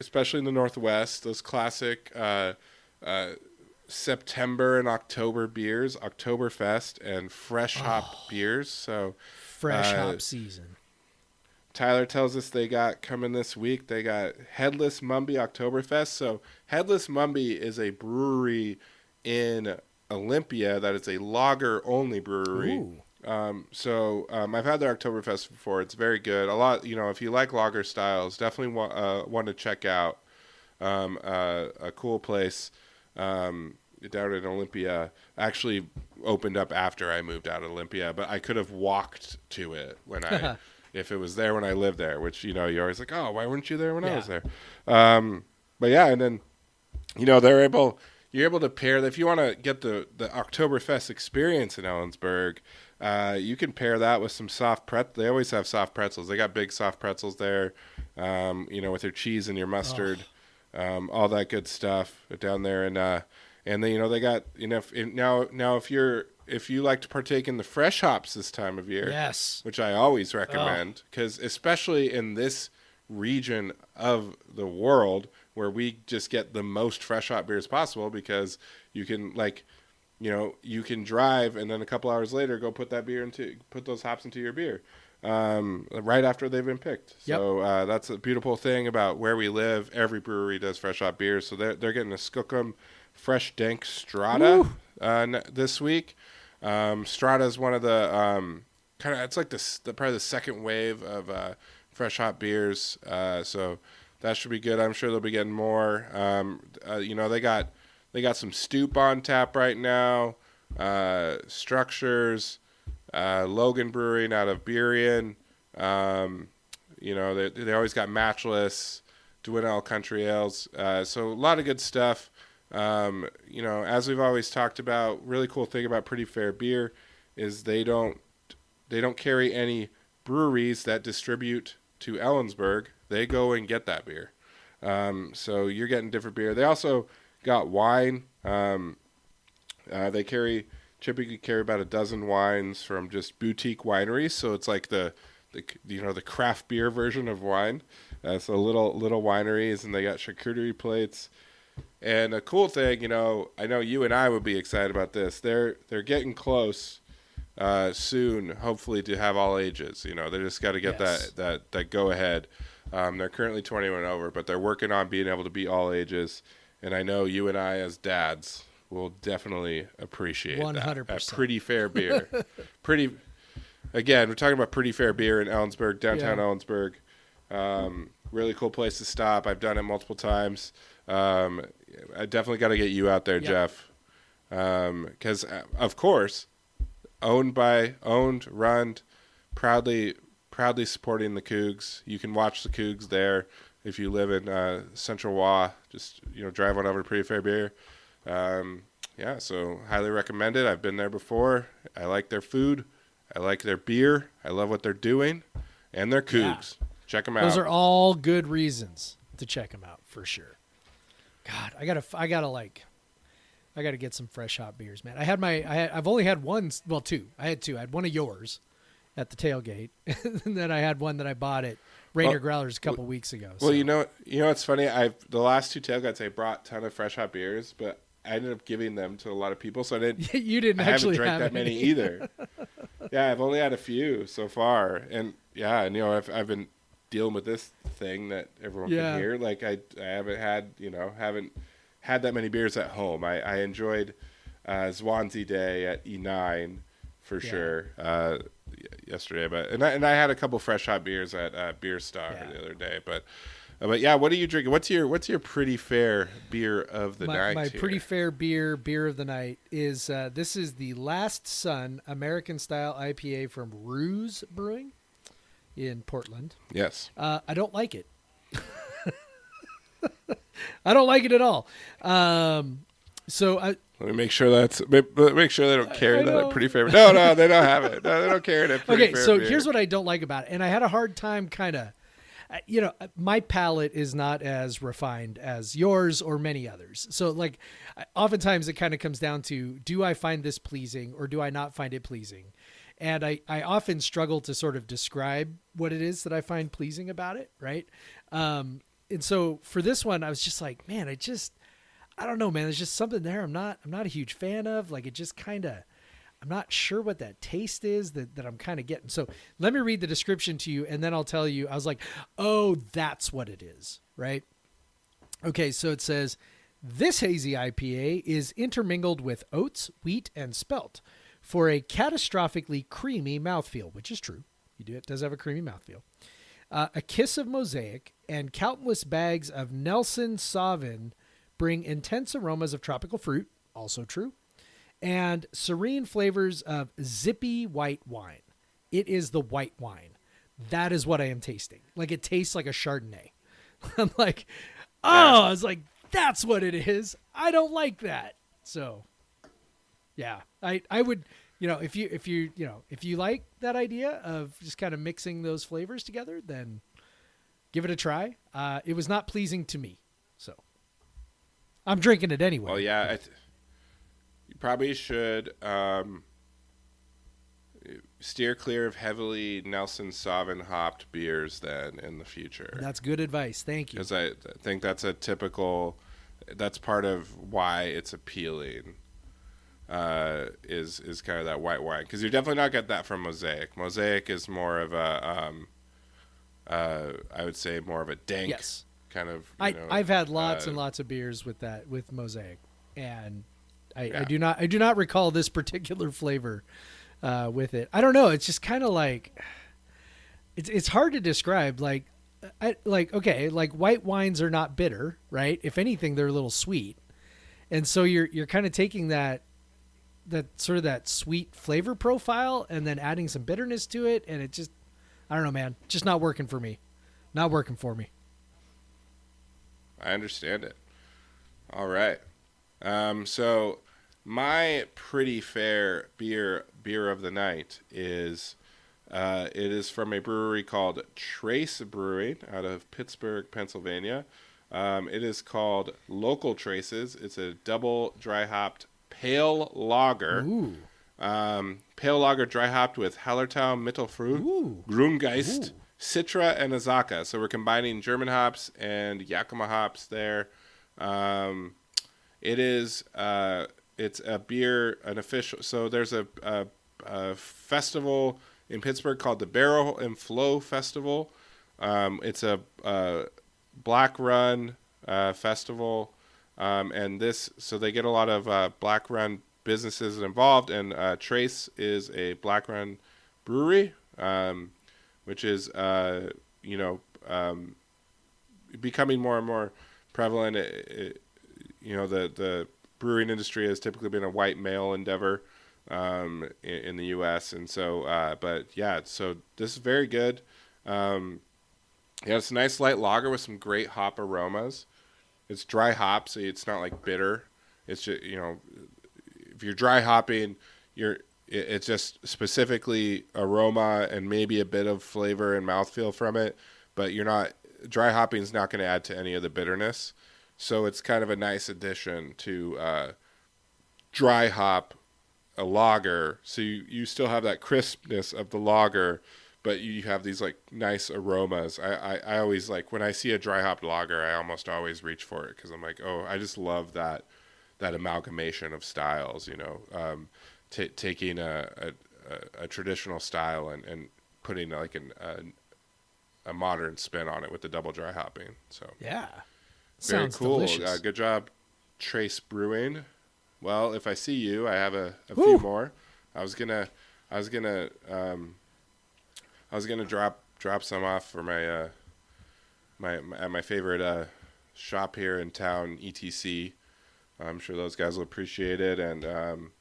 especially in the Northwest, those classic uh, uh, September and October beers, Oktoberfest, and fresh hop Oh. beers. So Fresh Uh, hop season. Tyler tells us they got coming this week. They got Headless Mumby Oktoberfest. So Headless Mumby is a brewery in Olympia that is a lager only brewery. Ooh. Um, so um, I've had their Oktoberfest before. It's very good. A lot, you know, if you like lager styles, definitely want uh, want to check out um, uh, a cool place um, down in Olympia. Actually, opened up after I moved out of Olympia, but I could have walked to it when I, <laughs> if it was there when I lived there. Which you know, you're always like, oh, why weren't you there when I was there? Um, but yeah, and then you know they're able you're able to pair if you want to get the the Oktoberfest experience in Ellensburg. Uh, you can pair that with some soft pret. They always have soft pretzels. They got big soft pretzels there. Um, you know, with your cheese and your mustard, um, all that good stuff down there. And uh, and then you know they got you know if, now now if you're if you like to partake in the fresh hops this time of year, Yes. which I always recommend because especially in this region of the world where we just get the most fresh hop beers possible because you can like you know you can drive and then a couple hours later go put that beer into put those hops into your beer um, right after they've been picked. Yep. So uh, that's a beautiful thing about where we live. Every brewery does fresh hop beers, so they're they're getting a Skookum Fresh Dank Strata uh, n- this week. Um, Strata is one of the um, kind of it's like this the probably the second wave of uh, fresh hop beers. Uh, so that should be good. I'm sure they'll be getting more. Um, uh, you know they got they got some Stoup on tap right now. Uh, structures, uh, Logan Brewing out of Burien. Um, you know they they always got Matchless, Dwinell Country Ales. Uh, so a lot of good stuff. Um, you know, as we've always talked about, really cool thing about Pretty Fair Beer is they don't they don't carry any breweries that distribute to Ellensburg. They go and get that beer. Um, so you're getting different beer. They also got wine. Um, uh, they carry typically carry about a dozen wines from just boutique wineries. So it's like the the you know the craft beer version of wine. Uh, so little little wineries, and they got charcuterie plates. And a cool thing, you know, I know you and I would be excited about this. They're they're getting close uh, soon, hopefully, to have all ages. You know, they just got to get Yes. that that that go ahead. Um, they're currently 21 over, but they're working on being able to be all ages. And I know you and I, as dads, will definitely appreciate that. 100%. At pretty fair beer, <laughs> pretty. Again, we're talking about pretty fair beer in Ellensburg, downtown Yeah. Ellensburg. Um, really cool place to stop. I've done it multiple times. Um, I definitely got to get you out there. Jeff, because of course, owned by owned, run, proudly proudly supporting the Cougs. You can watch the Cougs there if you live in uh, Central Wa. Just you know, drive on over to Pretty Fair Beer. Um, yeah, so highly recommend it. I've been there before. I like their food. I like their beer. I love what they're doing, and their Cougs. Check them out. Those are all good reasons to check them out for sure. God, I gotta, I gotta like, I gotta get some fresh hot beers, man. I had my, I had, I've only had one, well, two. I had two. I had one of yours at the tailgate, <laughs> and then I had one that I bought at Rainier Well, Growlers a couple weeks ago. Well, you know, you know, it's funny. I the last two tailgates I brought a ton of fresh hot beers, but I ended up giving them to a lot of people, so I didn't. <laughs> you didn't I haven't actually drank have that many either. <laughs> yeah, I've only had a few so far, and yeah, and you know, I've I've been dealing with this thing that everyone Yeah. can hear. Like I I haven't had you know haven't had that many beers at home. I I enjoyed uh, Swansea Day at E9 for Yeah. sure uh, yesterday, but and I, and I had a couple fresh hot beers at uh, Beer Star Yeah. the other day, but. uh, But yeah, what are you drinking? What's your what's your pretty fair beer of the my, night? my here? pretty fair beer beer of the night is uh, this is the Last Sun American style IPA from Ruse Brewing in Portland. yes. Uh, I don't like it. <laughs> I don't like it at all. Um, so I, Let me make sure that's make, sure they don't carry that at pretty fair. No, no, they don't have it. No, they don't carry it at pretty okay, so beer. here's what I don't like about it, and I had a hard time kind of. Uh, you know, uh, my palate is not as refined as yours or many others. So, like, uh, oftentimes it kind of comes down to do I find this pleasing or do I not find it pleasing? And I, I often struggle to sort of describe what it is that I find pleasing about it, right? Um, and so for this one, I was just like, man, I just, I don't know, man. There's just something there. I'm not. I'm not a huge fan of. Like it just kind of. I'm not sure what that taste is that, that I'm kind of getting. So let me read the description to you, and then I'll tell you. I was like, oh, that's what it is, right? Okay, so it says this hazy IPA is intermingled with oats, wheat, and spelt for a catastrophically creamy mouthfeel, which is true. You do it does have a creamy mouthfeel. Uh, a kiss of mosaic and countless bags of Nelson Sauvin bring intense aromas of tropical fruit, also true, and serene flavors of zippy white wine. It is the white wine. That is what I am tasting. Like it tastes like a Chardonnay. <laughs> I'm like, oh, I was like, that's what it is. I don't like that. So, yeah, I I would, you know, if you if you you know if you like that idea of just kind of mixing those flavors together, then give it a try. Uh, it was not pleasing to me, I'm drinking it anyway. Well, yeah, I th- you probably should um, steer clear of heavily Nelson Sauvin hopped beers then in the future. That's good advice. Thank you. because I th- think that's a typical. That's part of why it's appealing. Uh, is is kind of that white wine because you're definitely not get that from Mosaic. Mosaic is more of a, um, uh, I would say more of a dank Yes. Kind of. you I know, I've had lots uh, and lots of beers with that with Mosaic, and I, I do not I do not recall this <laughs> particular flavor uh, with it. I don't know. It's just kind of like it's it's hard to describe. Like I like okay, like white wines are not bitter, right? If anything, they're a little sweet, and so you're you're kind of taking that that sort of that sweet flavor profile and then adding some bitterness to it, and it just I don't know, man, just not working for me, not working for me. I understand it. All right. Um, so my pretty fair beer beer of the night is uh, it is from a brewery called Trace Brewing out of Pittsburgh, Pennsylvania. Um, it is called Local Traces. It's a double dry hopped pale lager. Ooh. Um, pale lager dry hopped with Hallertau Mittelfrüh, Ooh. Citra, and Azacca. So we're combining German hops and Yakima hops there. Um, it is uh, it's a beer, an official. So there's a, a, a festival in Pittsburgh called the Barrel and Flow Festival. Um, it's a, a black run uh, festival, um, and this so they get a lot of uh, black run businesses involved. And uh, Trace is a black run brewery, um, which is uh, you know um, becoming more and more prevalent. It, it, you know the the brewing industry has typically been a white male endeavor um, in, in the U.S. and so uh, but yeah, so this is very good. Um, yeah, it's a nice light lager with some great hop aromas. It's dry hop, so it's not like bitter. It's just you know, if you're dry hopping, you're it's just specifically aroma and maybe a bit of flavor and mouthfeel from it, but you're not dry hopping is not going to add to any of the bitterness. So it's kind of a nice addition to uh, dry hop a lager. So you, you still have that crispness of the lager, but you have these like nice aromas. I, I, I always like when I see a dry hop lager, I almost always reach for it because I'm like, oh, I just love that that amalgamation of styles. You know, um, ta taking a, a, a, a traditional style and, and putting like an a, a modern spin on it with the double dry hopping. So Yeah. very Sounds cool. Uh, good job, Trace Brewing. Well, if I see you, I have a, a few more. I was gonna, I was gonna, um, I was gonna drop drop some off for my uh, my, my my favorite uh, shop here in town, ETC. I'm sure those guys will appreciate it. And um,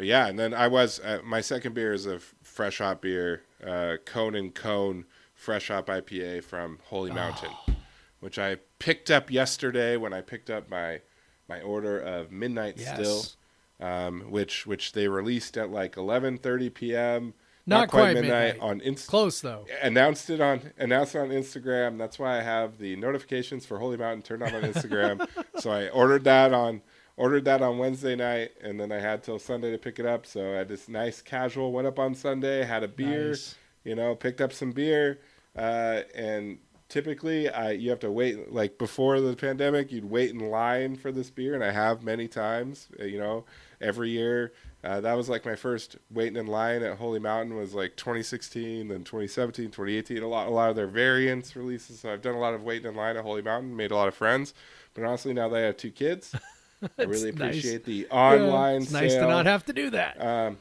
but yeah, and then I was uh, my second beer is a f- fresh hop beer, uh, Cone and Cone Fresh Hop IPA from Holy Mountain, which I picked up yesterday when I picked up my my order of Midnight Yes. Still, um, which which they released at like 11:30 p.m. Not quite midnight. on Insta Close though. announced it on announced it on Instagram. That's why I have the notifications for Holy Mountain turned on on Instagram. <laughs> so I ordered that on ordered that on Wednesday night, and then I had till Sunday to pick it up. So I had this nice casual. Went up on Sunday, had a beer, Nice. you know, picked up some beer, uh, and typically I you have to wait like before the pandemic you'd wait in line for this beer and I have many times uh, you know every year uh, that was like my first waiting in line at Holy Mountain was like 2016 then 2017 2018 a lot a lot of their variants releases so I've done a lot of waiting in line at Holy Mountain made a lot of friends but honestly now that I have two kids <laughs> <laughs> I really nice. appreciate the Yeah, online it's nice to not have to do that. Um,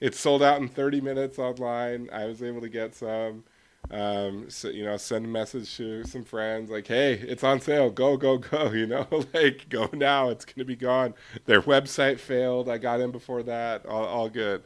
it sold out in 30 minutes online. I was able to get some. Um, so you know, send a message to some friends like, "Hey, it's on sale. Go, go, go!" <laughs> You know, <laughs> like go now. It's gonna be gone. Their website failed. I got in before that. All, all good.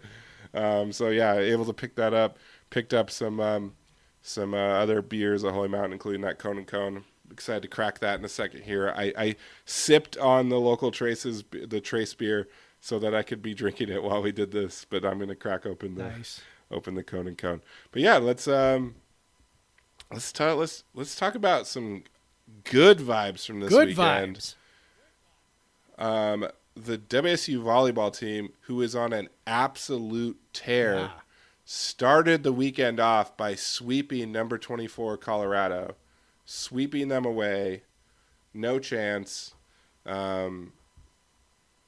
Um, so yeah, able to pick that up. Picked up some um, some uh, other beers at Holy Mountain, including that Cone and Cone. Excited to crack that in a second here. I, I sipped on the local Traces, the Trace beer, so that I could be drinking it while we did this. But I'm gonna crack open the nice. open the Cone and Cone. But yeah, let's um, let's talk. Let's let's talk about some good vibes from this Good weekend. vibes. Um, the WSU volleyball team, who is on an absolute tear, started the weekend off by sweeping number 24 Colorado, sweeping them away. No chance. Um,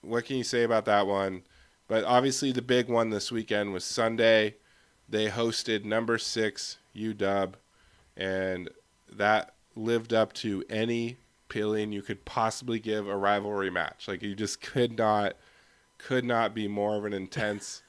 what can you say about that one? But obviously, the big one this weekend was Sunday. They hosted number six UW, and that lived up to any feeling you could possibly give a rivalry match. Like you just could not, could not be more of an intense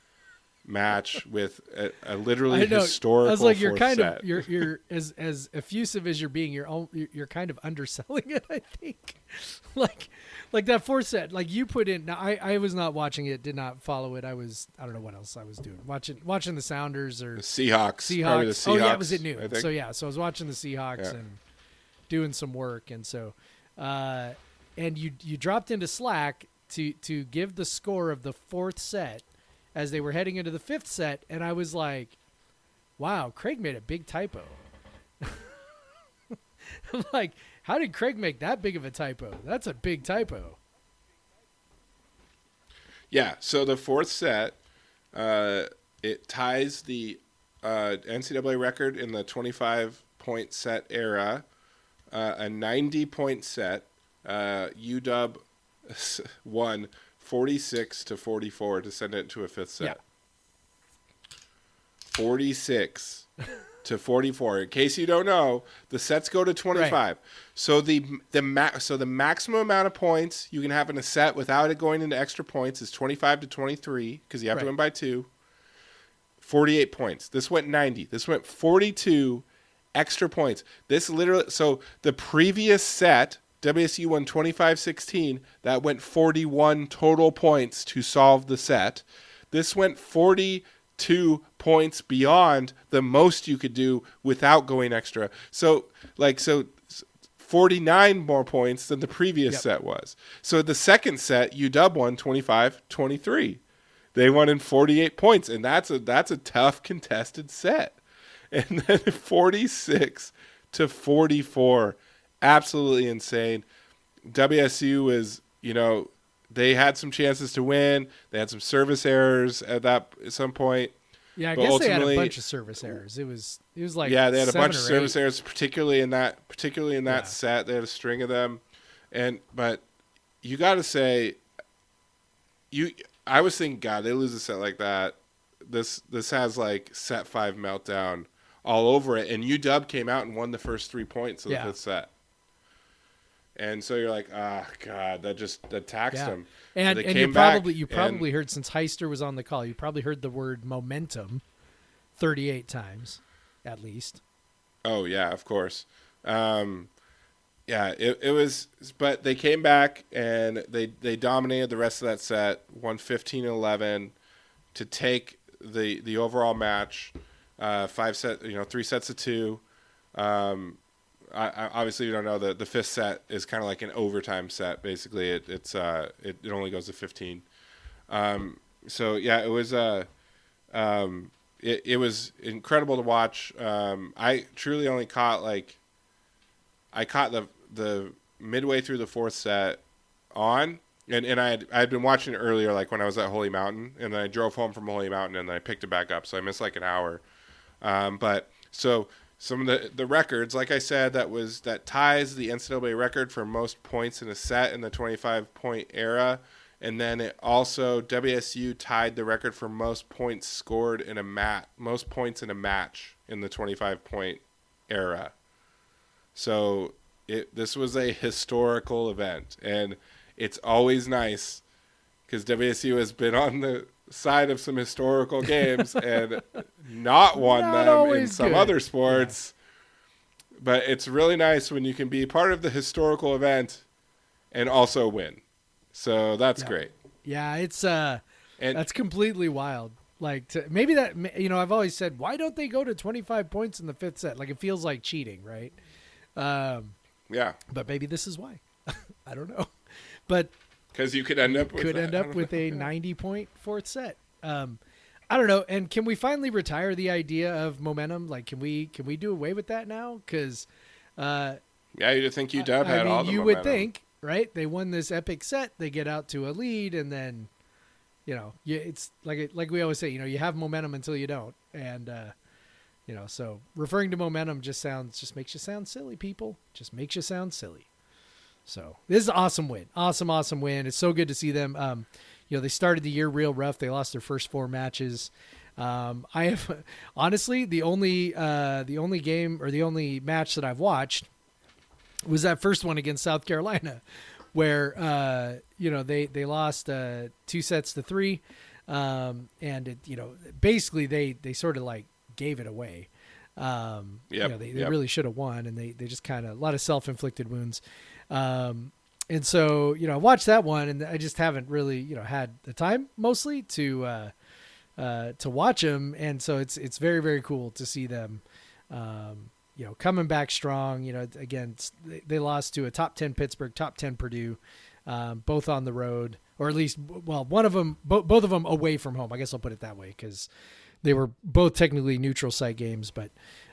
match <laughs> with a, a literally I know. historical. I was like, you're kind set. of you're you're <laughs> as as effusive as you're being. You're all, you're you're kind of underselling it. I think, <laughs> like like that fourth set. Like you put in. Now I I was not watching it. Did not follow it. I was I don't know what else I was doing. Watching watching the Sounders or The Seahawks. Seahawks. The Seahawks. Oh yeah, it was at noon. So yeah, so I was watching the Seahawks Yeah. and doing some work, and so uh, and you you dropped into Slack to to give the score of the fourth set as they were heading into the fifth set, and I was like, wow, Craig made a big typo. <laughs> I'm like, how did Craig make that big of a typo? That's a big typo. Yeah. So the fourth set, uh, it ties the uh, NCAA record in the 25 point set era, uh, a 90 point set. Uh, UW won 46 to 44 to send it to a fifth set. Yeah. 46 to 44. In case you don't know, the sets go to 25. So the the ma- so the maximum amount of points you can have in a set without it going into extra points is 25 to 23 because you have to win by 2. 48 points. This went 90. This went 42 extra points. This literally so the previous set WSU won 25-16. That went 41 total points to solve the set. This went 42 points beyond the most you could do without going extra. So like so 49 more points than the previous Yep. set was. So the second set UW won 25-23. They won in 48 points, and that's a that's a tough contested set. <laughs> And then 46 to 44, absolutely insane. WSU is, you know, they had some chances to win. They had some service errors at that at some point. Yeah, I But guess they had a bunch of service errors. It was it was like yeah, they had a bunch of service eight. errors, particularly in that particularly in that Yeah. set. They had a string of them, and but you got to say, you I was thinking, God, they lose a set like that. This this has like set five meltdown all over it, and UW came out and won the first three points of the fifth set. And so you're like, ah, God, that just that taxed Yeah. them. And, They and you probably you and- probably heard since Heister was on the call, you probably heard the word momentum 38 times at least. Oh yeah, of course. Um, yeah, it, it was, but they came back and they they dominated the rest of that set, won 15-11 to take the the overall match. Uh, five set, you know, three sets of two. Um, I, I obviously you don't know the the fifth set is kind of like an overtime set. Basically, it it's uh it, it only goes to 15. Um, so yeah, it was uh um, it, it was incredible to watch. Um, I truly only caught like I caught the the midway through the fourth set on, and and I had I had been watching it earlier, like when I was at Holy Mountain, and then I drove home from Holy Mountain, and then I picked it back up, so I missed like an hour. Um, but so some of the the records. Like I said, that was that ties the NCAA record for most points in a set in the 25 point era. And then it also WSU tied the record for most points scored in a mat, most points in a match in the 25 point era. So it this was a historical event, and it's always nice because WSU has been on the side of some historical games and not won Not them in some good. other sports. But it's really nice when you can be part of the historical event and also win. So that's Yeah. great. Yeah, it's uh And that's completely wild. Like to, maybe that you know I've always said why don't they go to 25 points in the fifth set? Like it feels like cheating, right? Um, yeah, but maybe this is why. <laughs> I don't know, but because you could end up with could that. end up with know. a 90 point fourth set. Um, I don't know. And can we finally retire the idea of momentum? Like, can we can we do away with that now? Because uh, Yeah, you'd think UW had I mean, all the you would think, right? They won this epic set. They get out to a lead, and then, you know, you, it's like like we always say, you know, you have momentum until you don't, and uh, you know, so referring to momentum just sounds just makes you sound silly. People just makes you sound silly. So this is an awesome win, awesome, awesome win. It's so good to see them. Um, you know, they started the year real rough. They lost their first four matches. Um, I have <laughs> honestly the only uh, the only game or the only match that I've watched was that first one against South Carolina, <laughs> where uh, you know they they lost uh, two sets to three, um, and it, you know basically they they sort of like gave it away. Um, Yep, you know, they, they yep. really should have won, and they they just kind of a lot of self inflicted wounds. Um, and so you know I watched that one, and I just haven't really you know had the time mostly to uh, uh, to watch them, and so it's it's very very cool to see them. Um, you know, coming back strong. You know, again, they- lost to a top ten Pittsburgh, top ten Purdue, um, both on the road, or at least, well, one of them, bo- both of them away from home. I guess I'll put it that way because they were both technically neutral site games, but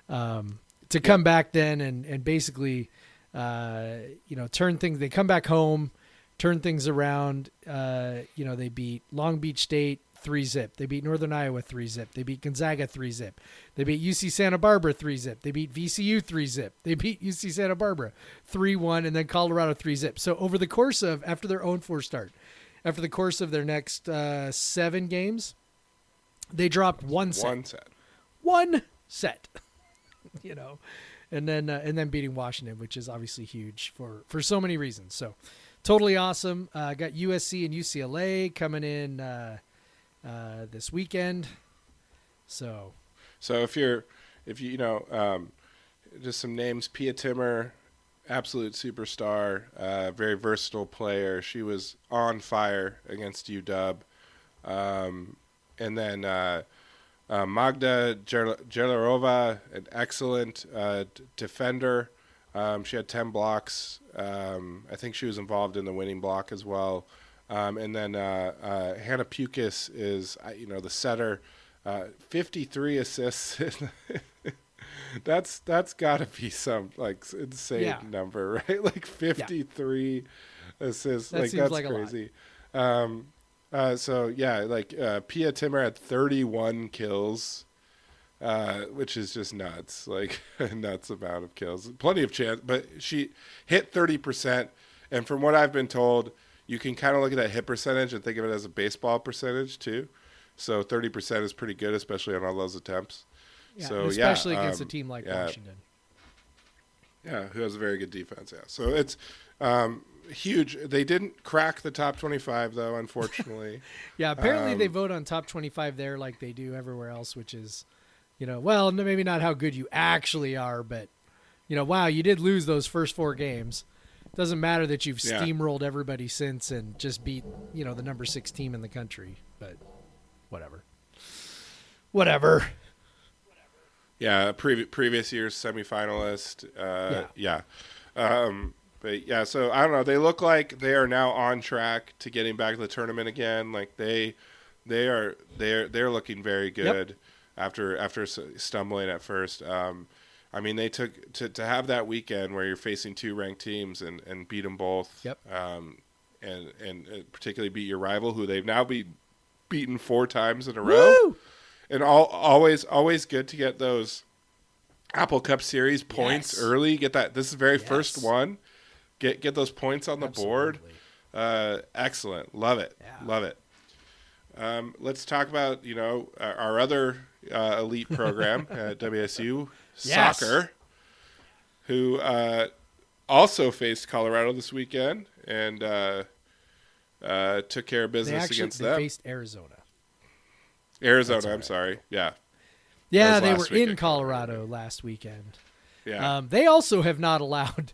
um, to come back then and and basically, uh, you know, turn things. They come back home, turn things around. Uh, you know, they beat Long Beach State three zip. They beat Northern Iowa three zip. They beat Gonzaga three zip. They beat UC Santa Barbara three zip. They beat VCU three zip. They beat UC Santa Barbara three one, and then Colorado three zip. So over the course of after their own four start, after the course of their next uh, seven games, they dropped one set One set. one set <laughs> you know and then uh, and then beating washington which is obviously huge for for so many reasons. So totally awesome. Uh, got usc and ucla coming in uh, uh, this weekend. So So if you're, if you, you know, um, just some names: Pia Timmer, absolute superstar, uh, very versatile player. She was on fire against UW, um, and then uh, uh, Magda Jel- Jehlarova, an excellent uh, d- defender. Um, she had ten blocks. Um, I think she was involved in the winning block as well. Um, and then uh, uh, Hannah Pukis is, uh, you know, the setter. Uh, 53 assists. <laughs> that's that's got to be some like insane Yeah. number, <laughs> right? Like 53 assists. That like seems that's like crazy. Um, uh, so yeah, like uh, Pia Timmer had 31 kills, uh, which is just nuts. <laughs> Like a nuts amount of kills. Plenty of chance, but she hit 30 percent. And from what I've been told, you can kind of look at that hit percentage and think of it as a baseball percentage too. So 30 percent is pretty good, especially on all those attempts. yeah, So, especially yeah, against a um, team like yeah. washington Yeah, who has a very good defense. Yeah, so it's um, huge. They didn't crack the top 25 though, unfortunately. <laughs> yeah apparently they Um, vote on top 25 there like they do everywhere else which is you know well maybe not how good you actually are but you know wow you did lose those first four games doesn't matter that you've Yeah. steamrolled everybody since and just beat you know the number six team in the country but whatever whatever Yeah, previ- previous year's semifinalist. Uh, yeah. Um, but yeah, so I don't know. They look like they are now on track to getting back to the tournament again. Like they, they are they're they're looking very good after after stumbling at first. Um, I mean, they took to to have that weekend where you're facing two ranked teams and and beat them both. Yep. Um, and and uh, particularly beat your rival, who they've now be beaten four times in a row Woo! and all always always good to get those Apple Cup Series points Yes. early. Get that. This is the very Yes. first one. Get get those points on the board. Uh, excellent. Love it. Yeah. Love it. Um, let's talk about you know our, our other uh, elite <laughs> program at WSU Yes. soccer, who uh, also faced Colorado this weekend and uh, uh, took care of business actually against they them. faced Arizona. Arizona. All I'm sorry. Yeah. Yeah, they were in Colorado Colorado. last weekend. Yeah. Um, they also have not allowed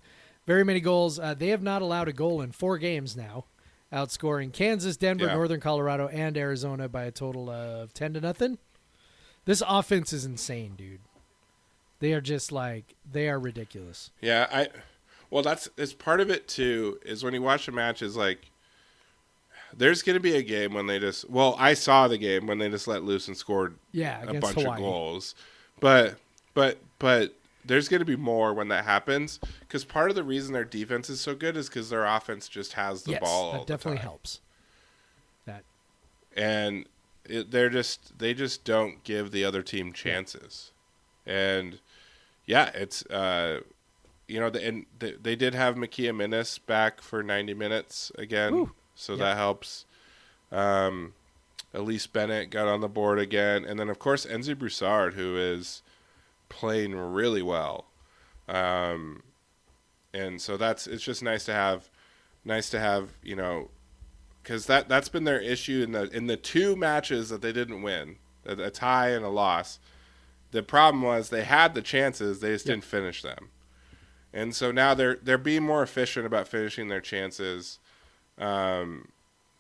very many goals. Uh, they have not allowed a goal in four games now, outscoring Kansas, Denver, Yeah. Northern Colorado, and Arizona by a total of ten to nothing. This offense is insane, dude. They are just like they are ridiculous. Yeah, I well that's it's part of it too is when you watch a match is like there's going to be a game when they just well I saw the game when they just let loose and scored Yeah, a bunch Hawaii. of goals. But but but there's going to be more when that happens cuz part of the reason their defense is so good is cuz their offense just has the yes, ball all that the definitely helps. That and it, they're just they just don't give the other team chances. And yeah it's uh you know the, and they, they did have Makia Minnis back for 90 minutes again so Yep. that helps. Um Elyse Bennett got on the board again and then of course Enzi Broussard who is playing really well um and so that's it's just nice to have nice to have you know because that that's been their issue in the in the two matches that they didn't win, a, a tie and a loss. The problem was they had the chances, they just Yep. didn't finish them, and so now they're they're being more efficient about finishing their chances. Um,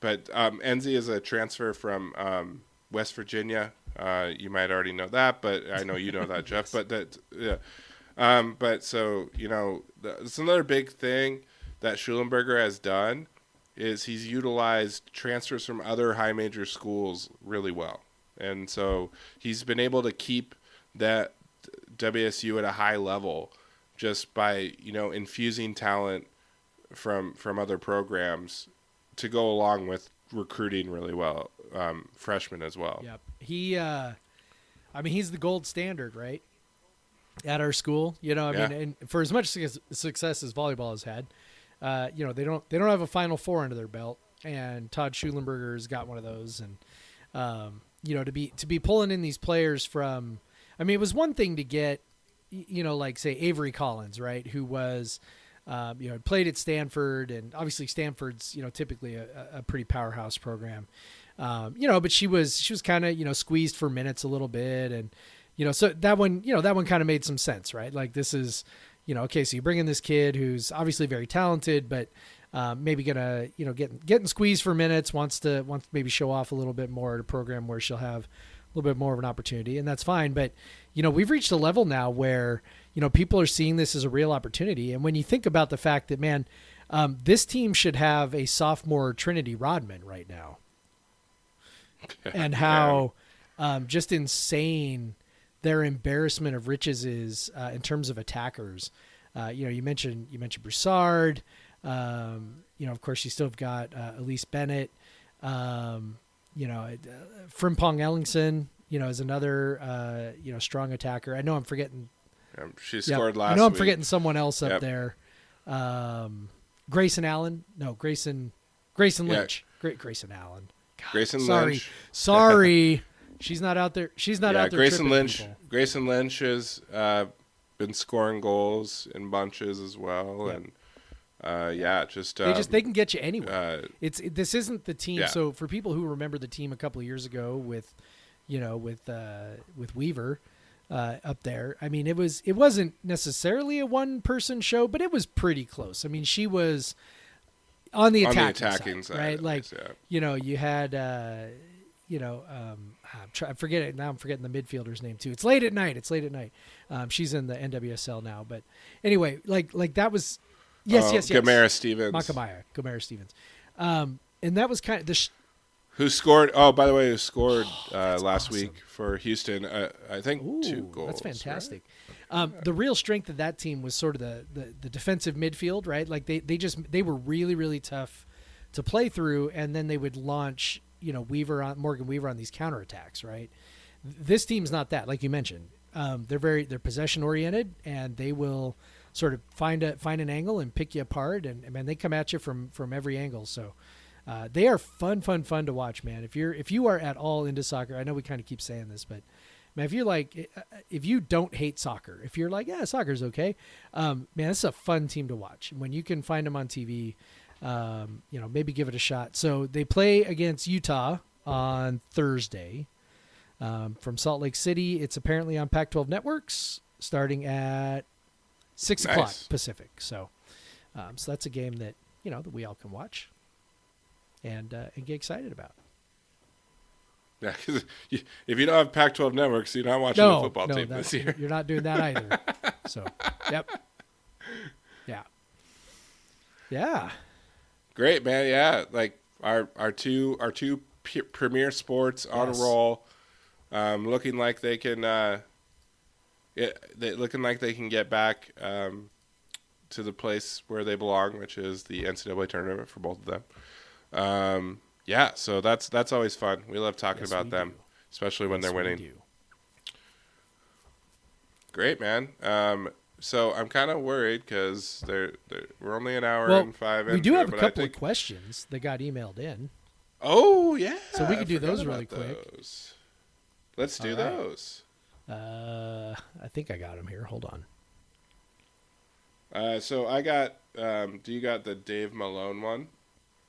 but um, Enzi is a transfer from um, West Virginia. Uh, you might already know that, but I know you know that, Jeff. <laughs> But that, yeah. Um, but so you know, it's another big thing that Shulenberger has done is he's utilized transfers from other high major schools really well, and so he's been able to keep that WSU at a high level just by you know infusing talent from from other programs to go along with recruiting really well um, freshmen as well. Yep. He uh I mean he's the gold standard, right? At our school, you know, I Yeah. mean, and for as much success- success as volleyball has had, uh, you know, they don't they don't have a final four under their belt, and Todd Shulenberger's got one of those, and um, you know, to be to be pulling in these players from, I mean, it was one thing to get, you know, like say Avery Collins, right, who was. Um, you know, played at Stanford, and obviously Stanford's, you know, typically a, a pretty powerhouse program um, you know, but she was she was kind of you know squeezed for minutes a little bit, and you know, so that one you know that one kind of made some sense, right? Like this is, you know, okay, so you bring in this kid who's obviously very talented, but um, maybe gonna you know getting getting squeezed for minutes, wants to wants to maybe show off a little bit more at a program where she'll have a little bit more of an opportunity, and that's fine. But you know, we've reached a level now where you know people are seeing this as a real opportunity, and when you think about the fact that man. Um, this team should have a sophomore Trinity Rodman right now <laughs> and how um, just insane their embarrassment of riches is uh, in terms of attackers. Uh, you know, you mentioned you mentioned Broussard. Um, you know, of course, you still have got uh, Elyse Bennett. Um, you know, uh, Frimpong Ellingson. You know, is another uh, you know strong attacker. I know I'm forgetting. Um, she yeah, scored last. I know I'm week. forgetting someone else up Yep. there. Um, Grayson Allen. No, Grayson. Grayson Yeah. Lynch. Gra- Grayson Allen. God, Grayson sorry. Lynch. Sorry, <laughs> she's not out there. She's not yeah, out there. Grayson Lynch. people. Grayson Lynch has uh, been scoring goals in bunches as well, Yep. and uh, yeah, just uh, They just they can get you anywhere. uh, It's it, this isn't the team. Yeah. So for people who remember the team a couple of years ago with, you know, with uh, with Weaver uh, up there. I mean, it was it wasn't necessarily a one person show, but it was pretty close. I mean, she was on the on attacking, the attacking side, side, right? Like least, yeah. you know, you had, uh, you know, um, I'm try, I forget it now. I'm forgetting the midfielder's name too. It's late at night. It's late at night. Um, she's in the NWSL now, but anyway, like like that was, yes, Oh, yes, yes. Gomera Stevens, Makamae, Gomera Stevens, um, and that was kind of the. Sh- who scored? Oh, by the way, who scored uh, last awesome. week for Houston? Uh, I think two goals. That's right? Um, the real strength of that team was sort of the, the, the defensive midfield, right? Like they, they just they were really really tough to play through, and then they would launch you know Weaver on Morgan Weaver on these counterattacks, right? This team's not that, like you mentioned. Um, they're very they're possession oriented, and they will sort of find a find an angle and pick you apart, and, and man, they come at you from from every angle. So. Uh, they are fun, fun, fun to watch, man. If you're if you are at all into soccer, I know we kind of keep saying this, but man, if you're like, uh, if you don't hate soccer, if you're like, yeah, soccer's okay, um, man, this is a fun team to watch. When you can find them on TV, um, you know, maybe give it a shot. So they play against Utah on Thursday um, from Salt Lake City. It's apparently on Pac-12 networks starting at six Nice. o'clock Pacific. So, um, so that's a game that you know that we all can watch and uh, and get excited about. Yeah, 'cause because if you don't have Pac-12 networks, you're not watching no, the football no, team this year. You're not doing that either. <laughs> so, yep, yeah, yeah. Great, man. Yeah, like our our two our two p- premier sports on Yes. a roll, um, looking like they can, uh, it, they, looking like they can get back um, to the place where they belong, which is the NCAA tournament for both of them. Um, yeah, so that's that's always fun. We love talking Yes, about them, do. especially when Yes, they're winning. Great, man. Um, so I'm kind of worried because they're, they're we're only an hour Well, and five. we do here, have a couple think- of questions that got emailed in. Oh yeah. So we could do those really quick. those. Let's do right. those. Uh, I think I got them here. Hold on. Uh, so I got. Um, do you got the Dave Malone one?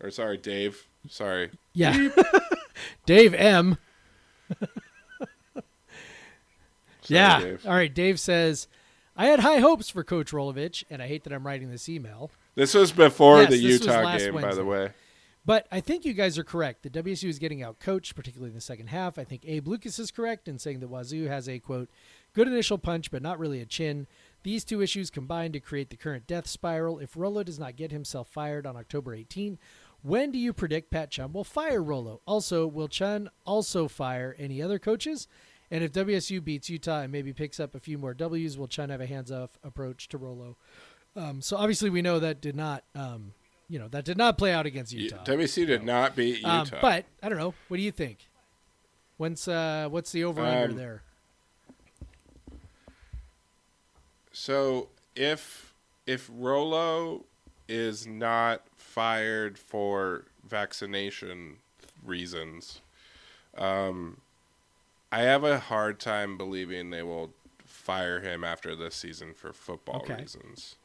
Or sorry, Dave. Sorry. Yeah, <laughs> Dave M. <laughs> Sorry, yeah. Dave. All right. Dave says, "I had high hopes for Coach Rolovich, and I hate that I'm writing this email." This was before Yes, the Utah game, by the way. But I think you guys are correct. The WSU is getting out coached, particularly in the second half. I think Abe Lucas is correct in saying that Wazoo has a quote, good initial punch, but not really a chin. These two issues combine to create the current death spiral. If Rolo does not get himself fired on October 18, when do you predict Pat Chun will fire Rolo? Also, will Chun also fire any other coaches? And if WSU beats Utah and maybe picks up a few more W's, will Chun have a hands-off approach to Rolo? Um, so obviously, we know that did not, um, you know, that did not play out against Utah. WC did not beat Utah. Um, but I don't know. What do you think? When's uh, what's the over under Um, there? So if if Rolo is not fired for vaccination reasons, um, I have a hard time believing they will fire him after this season for football Okay. reasons.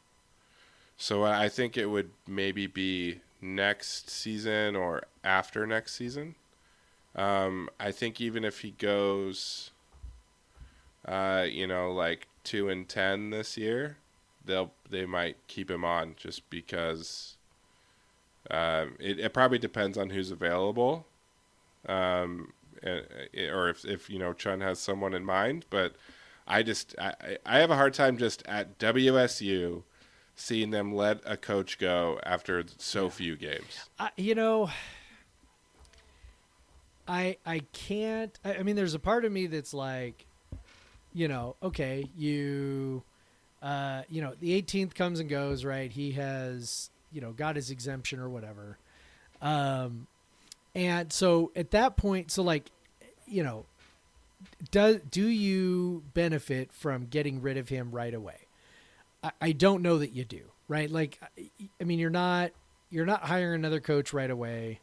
So I think it would maybe be next season or after next season. Um, I think even if he goes, uh, you know, like two and ten this year, they'll they might keep him on just because. Um, it, it probably depends on who's available, um, eh, or if if you know Chun has someone in mind. But I just I, I have a hard time just at WSU seeing them let a coach go after so few games. I, you know, I I can't. I, I mean, there's a part of me that's like, you know, okay, you, uh, you know, the 18th comes and goes, right? He has, you know, got his exemption or whatever, um, and so at that point, so like, you know, does do you benefit from getting rid of him right away? I, I don't know that you do, right? Like, I, I mean, you're not you're not hiring another coach right away,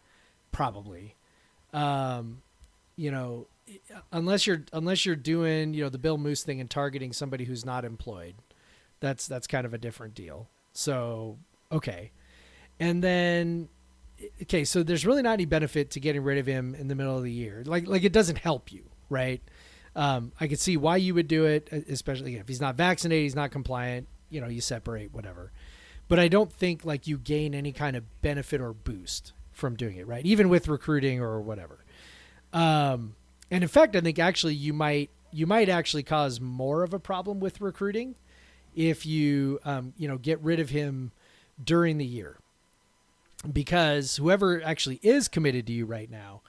probably. Um, you know, unless you're unless you're doing you know the Bill Moos thing and targeting somebody who's not employed, that's that's kind of a different deal. So okay, and then okay, so there's really not any benefit to getting rid of him in the middle of the year. Like like it doesn't help you, right? Um, I could see why you would do it, especially if he's not vaccinated, he's not compliant. You know, you separate whatever. But I don't think like you gain any kind of benefit or boost from doing it, right? Even with recruiting or whatever. Um, and in fact, I think actually you might you might actually cause more of a problem with recruiting if you um, you know get rid of him during the year because whoever actually is committed to you right now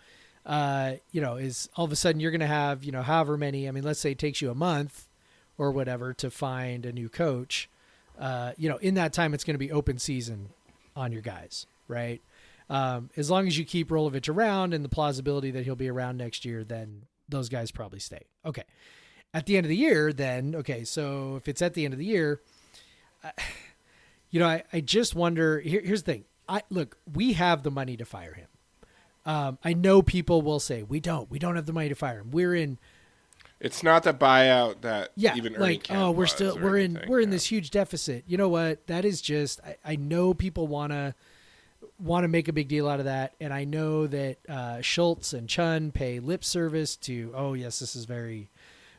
uh, you know is all of a sudden you're going to have you know however many i mean let's say it takes you a month or whatever to find a new coach uh, you know in that time it's going to be open season on your guys right um, as long as you keep Rolovich around and the plausibility that he'll be around next year then those guys probably stay okay at the end of the year, then okay, so if it's at the end of the year, I, <sighs> you know, I, I just wonder. Here, here's the thing. I look, we have the money to fire him. Um, I know people will say we don't. We don't have the money to fire him. We're in It's not the buyout that yeah, even Ernie like oh, we're still we're in anything, we're in this huge deficit. You know what? That is just I, I know people wanna want to make a big deal out of that, and I know that uh, Schulz and Chun pay lip service to oh yes, this is very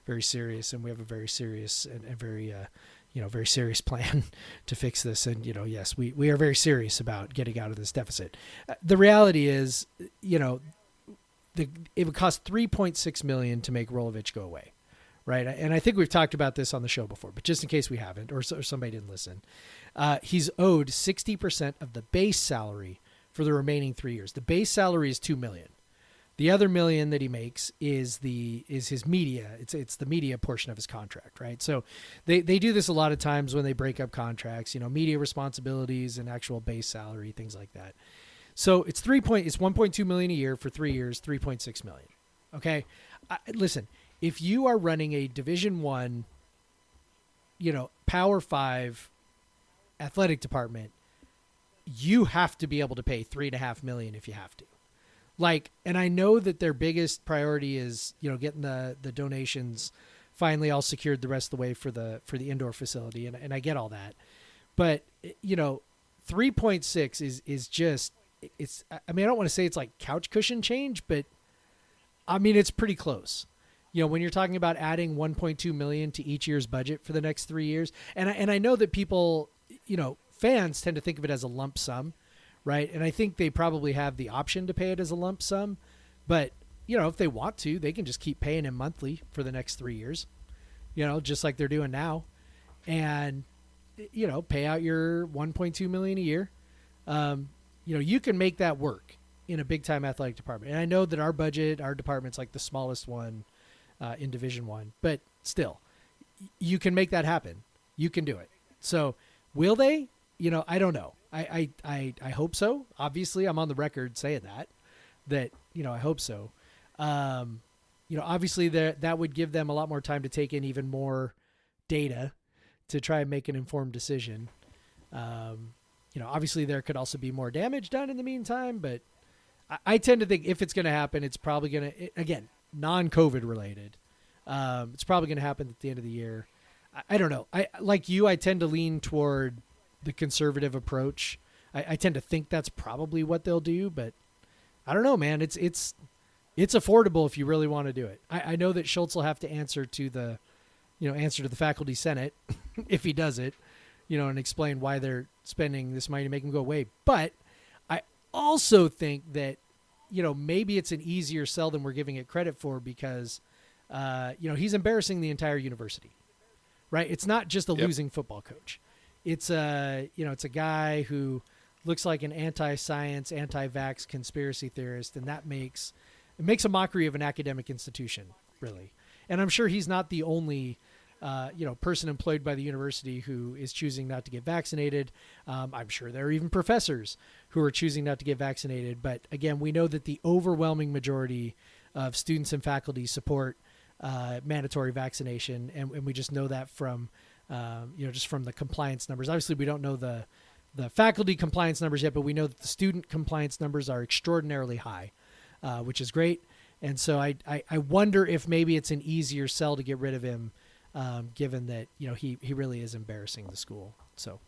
very serious, and we have a very serious and, and very uh, you know very serious <laughs> plan to fix this, and you know yes, we we are very serious about getting out of this deficit. Uh, the reality is, you know. The, it would cost 3.6 million to make Rolovich go away right? And I think we've talked about this on the show before, but just in case we haven't, or, or somebody didn't listen, uh, he's owed sixty percent of the base salary for the remaining three years. The base salary is two million. The other million that he makes is the is his media. It's it's the media portion of his contract, right? So they they do this a lot of times when they break up contracts. You know, media responsibilities and actual base salary, things like that. So it's three point it's one point two million a year for three years, three point six million. Okay, I, listen, if you are running a Division One, you know, Power Five athletic department, you have to be able to pay three and a half million if you have to. Like, and I know that their biggest priority is you know getting the the donations finally all secured the rest of the way for the for the indoor facility, and and I get all that, but you know, three point six is is just it's. I mean, I don't want to say it's like couch cushion change, but I mean it's pretty close you know when you're talking about adding 1.2 million to each year's budget for the next three years and I, and I know that people you know fans tend to think of it as a lump sum right? And i think they probably have the option to pay it as a lump sum but you know if they want to they can just keep paying him monthly for the next three years you know just like they're doing now. And you know pay out your 1.2 million a year. Um, you know you can make that work in a big time athletic department. And i know that our budget our department's like the smallest one uh, in division one but still you can make that happen. You can do it. So will they? You know i don't know i i i, I hope so obviously i'm on the record saying that that you know i hope so um you know obviously that that would give them a lot more time to take in even more data to try and make an informed decision um you know obviously there could also be more damage done in the meantime but I, I tend to think if it's going to happen, it's probably going to again non-COVID related. Um, it's probably going to happen at the end of the year. I, I don't know. I like you. I tend to lean toward the conservative approach. I, I tend to think that's probably what they'll do, but I don't know, man. It's it's it's affordable if you really want to do it. I, I know that Schulz will have to answer to the, you know, answer to the faculty senate <laughs> if he does it, you know, and explain why they're spending this money to make him go away. But I also think that, you know, maybe it's an easier sell than we're giving it credit for because, uh, you know, he's embarrassing the entire university, right? It's not just a Yep. losing football coach. It's a, you know, it's a guy who looks like an anti-science, anti-vax conspiracy theorist, and that makes it makes a mockery of an academic institution, really. And I'm sure he's not the only, uh, you know, person employed by the university who is choosing not to get vaccinated. Um, I'm sure there are even professors who are choosing not to get vaccinated. But again, we know that the overwhelming majority of students and faculty support uh, mandatory vaccination, and, and we just know that from, um, you know, just from the compliance numbers. Obviously, we don't know the the faculty compliance numbers yet, but we know that the student compliance numbers are extraordinarily high, uh, which is great. And so I, I, I wonder if maybe it's an easier sell to get rid of him, um, given that you know he, he really is embarrassing the school. So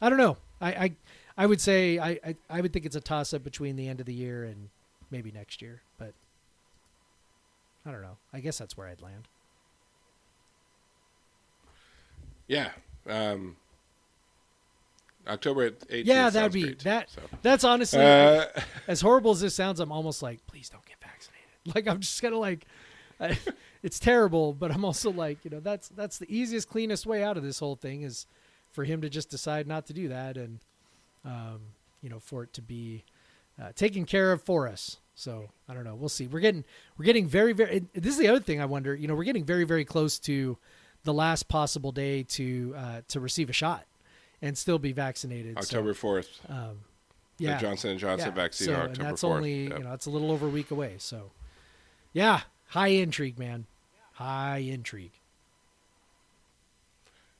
I don't know. I, I, I would say I, I, I would think it's a toss up between the end of the year and maybe next year, but I don't know. I guess that's where I'd land. Yeah. Um, October 18th. Yeah, that'd be great, that. so. That's honestly Uh, <laughs> as horrible as this sounds. I'm almost like, please don't get vaccinated. <laughs> Like I'm just gonna like, I, <laughs> it's terrible, but I'm also like, you know, that's that's the easiest, cleanest way out of this whole thing is for him to just decide not to do that, and um, you know, for it to be uh, taken care of for us. So I don't know. We'll see. We're getting we're getting very very. This is the other thing I wonder. You know, we're getting very very close to the last possible day to uh, to receive a shot and still be vaccinated. October 4th. um, The yeah, Johnson and Johnson yeah. vaccine So, on and that's 4th. only Yep. you know it's a little over a week away. So, yeah, high intrigue, man, high intrigue.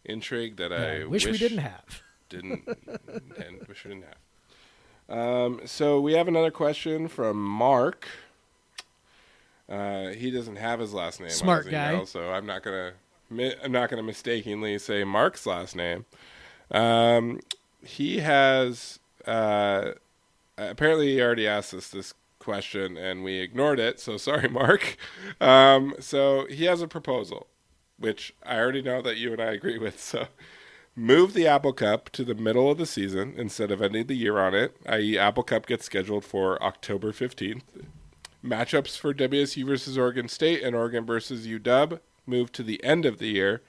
intrigue that I wish, we didn't have. <laughs> didn't and wish we didn't have. Um, so we have another question from Mark. Uh, he doesn't have his last name. on Smart his guy. email, so I'm not gonna. I'm not gonna mistakenly say Mark's last name. Um, he has uh, apparently he already asked us this question and we ignored it. So sorry, <laughs> Mark. Um, so he has a proposal, which I already know that you and I agree with. So move the Apple Cup to the middle of the season instead of ending the year on it, i.e., Apple Cup gets scheduled for October 15th. Matchups for WSU versus Oregon State and Oregon versus UW move to the end of the year.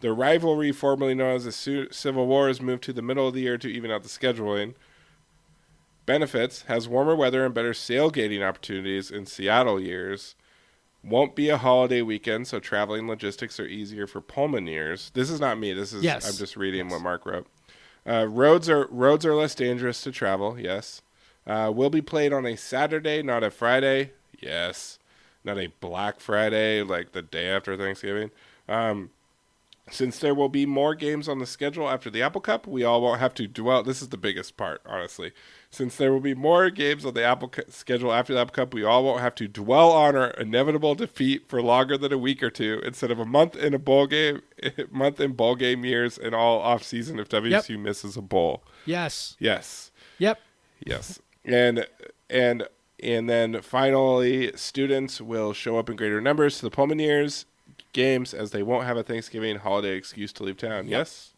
The rivalry, formerly known as the Civil War, is moved to the middle of the year to even out the scheduling. Benefits has warmer weather and better sailgating opportunities in Seattle years. Won't be a holiday weekend, so traveling logistics are easier for Pulmoneers. This is not me. This is Yes. I'm just reading Yes. what Mark wrote. Uh, roads are roads are less dangerous to travel. Yes. Uh, will be played on a Saturday, not a Friday. Yes. Not a Black Friday, like the day after Thanksgiving. Um, since there will be more games on the schedule after the Apple Cup, we all won't have to dwell. This is the biggest part, honestly. Since there will be more games on the Apple Cu- schedule after the Apple Cup, we all won't have to dwell on our inevitable defeat for longer than a week or two, instead of a month in a bowl game, <laughs> month in bowl game years, and all off season if WSU misses a bowl. Yes. Yes. Yep. Yes. And and and then finally, students will show up in greater numbers to the Pulmoneers games as they won't have a Thanksgiving holiday excuse to leave town. Yes.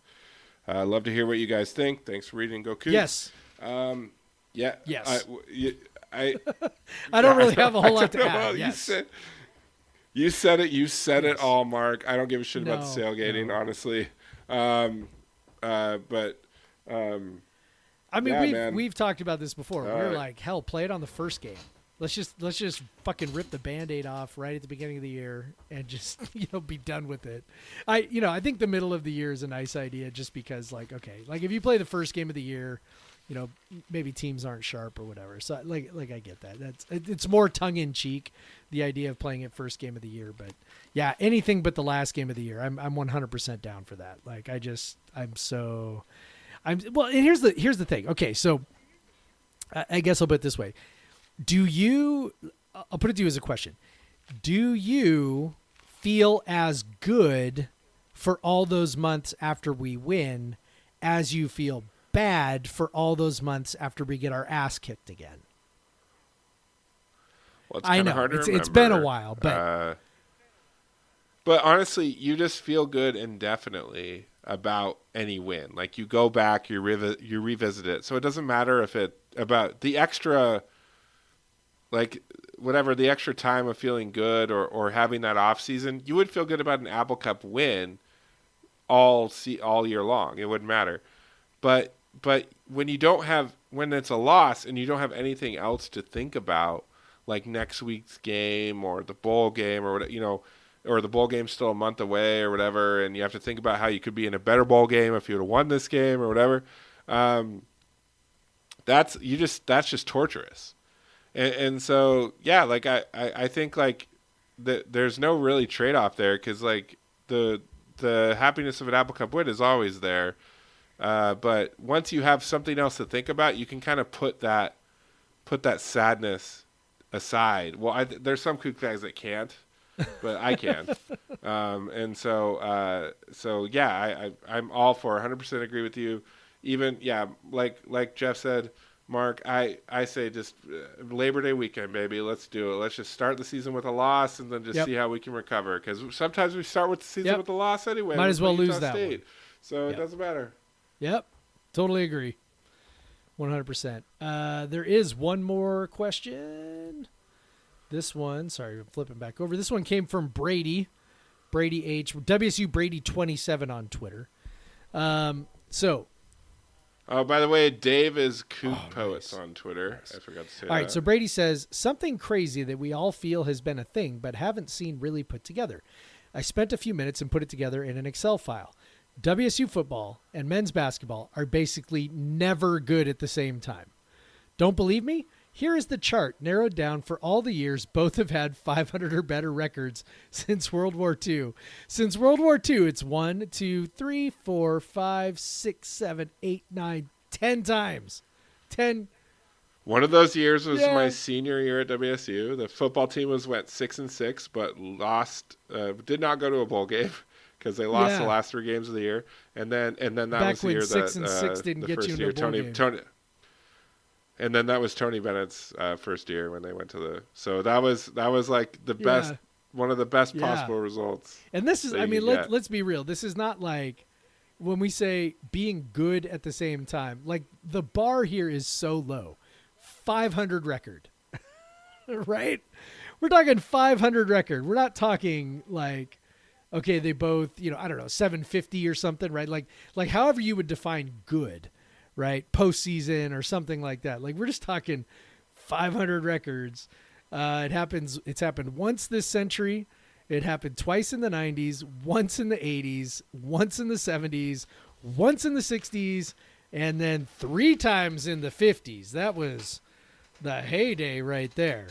Uh, love to hear what you guys think. Thanks for reading. Goku. Yes. Yeah. Yes. I, w- you- I, <laughs> I don't really have a whole <laughs> lot to add. You said you said it. You said it all, Mark. I don't give a shit about the No, tailgating, honestly. Um, uh, but um, I mean, Yeah, we've man. we've talked about this before. All we are right. like, hell, play it on the first game. Let's just let's just fucking rip the band-aid off right at the beginning of the year and just <laughs> you know be done with it. I you know I think the middle of the year is a nice idea just because like okay like if you play the first game of the year, you know maybe teams aren't sharp or whatever. So like like I get that. That's it, it's more tongue in cheek the idea of playing it first game of the year. But yeah, anything but the last game of the year, I'm I'm 100 percent down for that. Like I just I'm so I'm well. And here's the here's the thing. Okay, so I, I guess I'll put it this way: Do you? I'll put it to you as a question. Do you feel as good for all those months after we win as you feel bad for all those months after we get our ass kicked again? well, it's I know. It's- it's been a while, but- Uh, but honestly, you just feel good indefinitely about any win. Like you go back, you revi- you revisit it. So it doesn't matter if it about the extra, like whatever the extra time of feeling good or or having that off season. You would feel good about an Apple Cup win all see all year long. It wouldn't matter. But but when you don't have when it's a loss and you don't have anything else to think about, like next week's game or the bowl game or what you know, or the bowl game's still a month away or whatever, and you have to think about how you could be in a better bowl game if you would have won this game or whatever. Um, that's you just that's just torturous, and, and so yeah, like I, I, I think like the, there's no really trade off there because like the the happiness of an Apple Cup win is always there. Uh, but once you have something else to think about, you can kind of put that put that sadness aside. Well, I, there's some kook fags that can't, but I can. um, and so uh, so yeah, I, I I'm all for 100% agree with you. Even yeah, like like Jeff said, Mark, I I say just uh, Labor Day weekend, baby. Let's do it. Let's just start the season with a loss and then just Yep. see how we can recover. Because sometimes we start with the season Yep. with a loss anyway. Might as well lose Utah that State. one. So it doesn't matter. Yep, totally agree. One hundred percent. Uh, there is one more question. This one, sorry, I'm flipping back over. This one came from Brady, Brady H, WSU Brady twenty seven on Twitter. Um, so Oh, by the way, Dave is Kook Oh, Poets nice. on Twitter. Nice. I forgot to say that. All right, so Brady says something crazy that we all feel has been a thing but haven't seen really put together. I spent a few minutes and put it together in an Excel file. WSU football and men's basketball are basically never good at the same time. Don't believe me? Here is the chart narrowed down for all the years both have had 500 or better records since World War II. Since World War II, it's one, two, three, four, five, six, seven, eight, nine, ten times. Ten. One of those years was Yeah. my senior year at WSU. The football team was went six and six, but lost. Uh, did not go to a bowl game <laughs> because they lost Yeah. the last three games of the year. And then and then that Back was the year six that and uh, six didn't the get first you year a bowl Tony game. Tony. And then that was Tony Bennett's uh, first year when they went to the. So that was that was like the best, one of the best Yeah. possible results. And this is, I mean, let, get. let's be real. This is not like when we say being good at the same time, like the bar here is so low 500 record, <laughs> right? We're talking 500 record. We're not talking like, okay, they both, you know, I don't know, 750 or something, right? Like, like however you would define good, right? Postseason or something like that. Like, we're just talking 500 records. Uh, it happens. It's happened once this century. It happened twice in the 90s, once in the 80s, once in the 70s, once in the 60s, and then three times in the 50s. That was the heyday right there.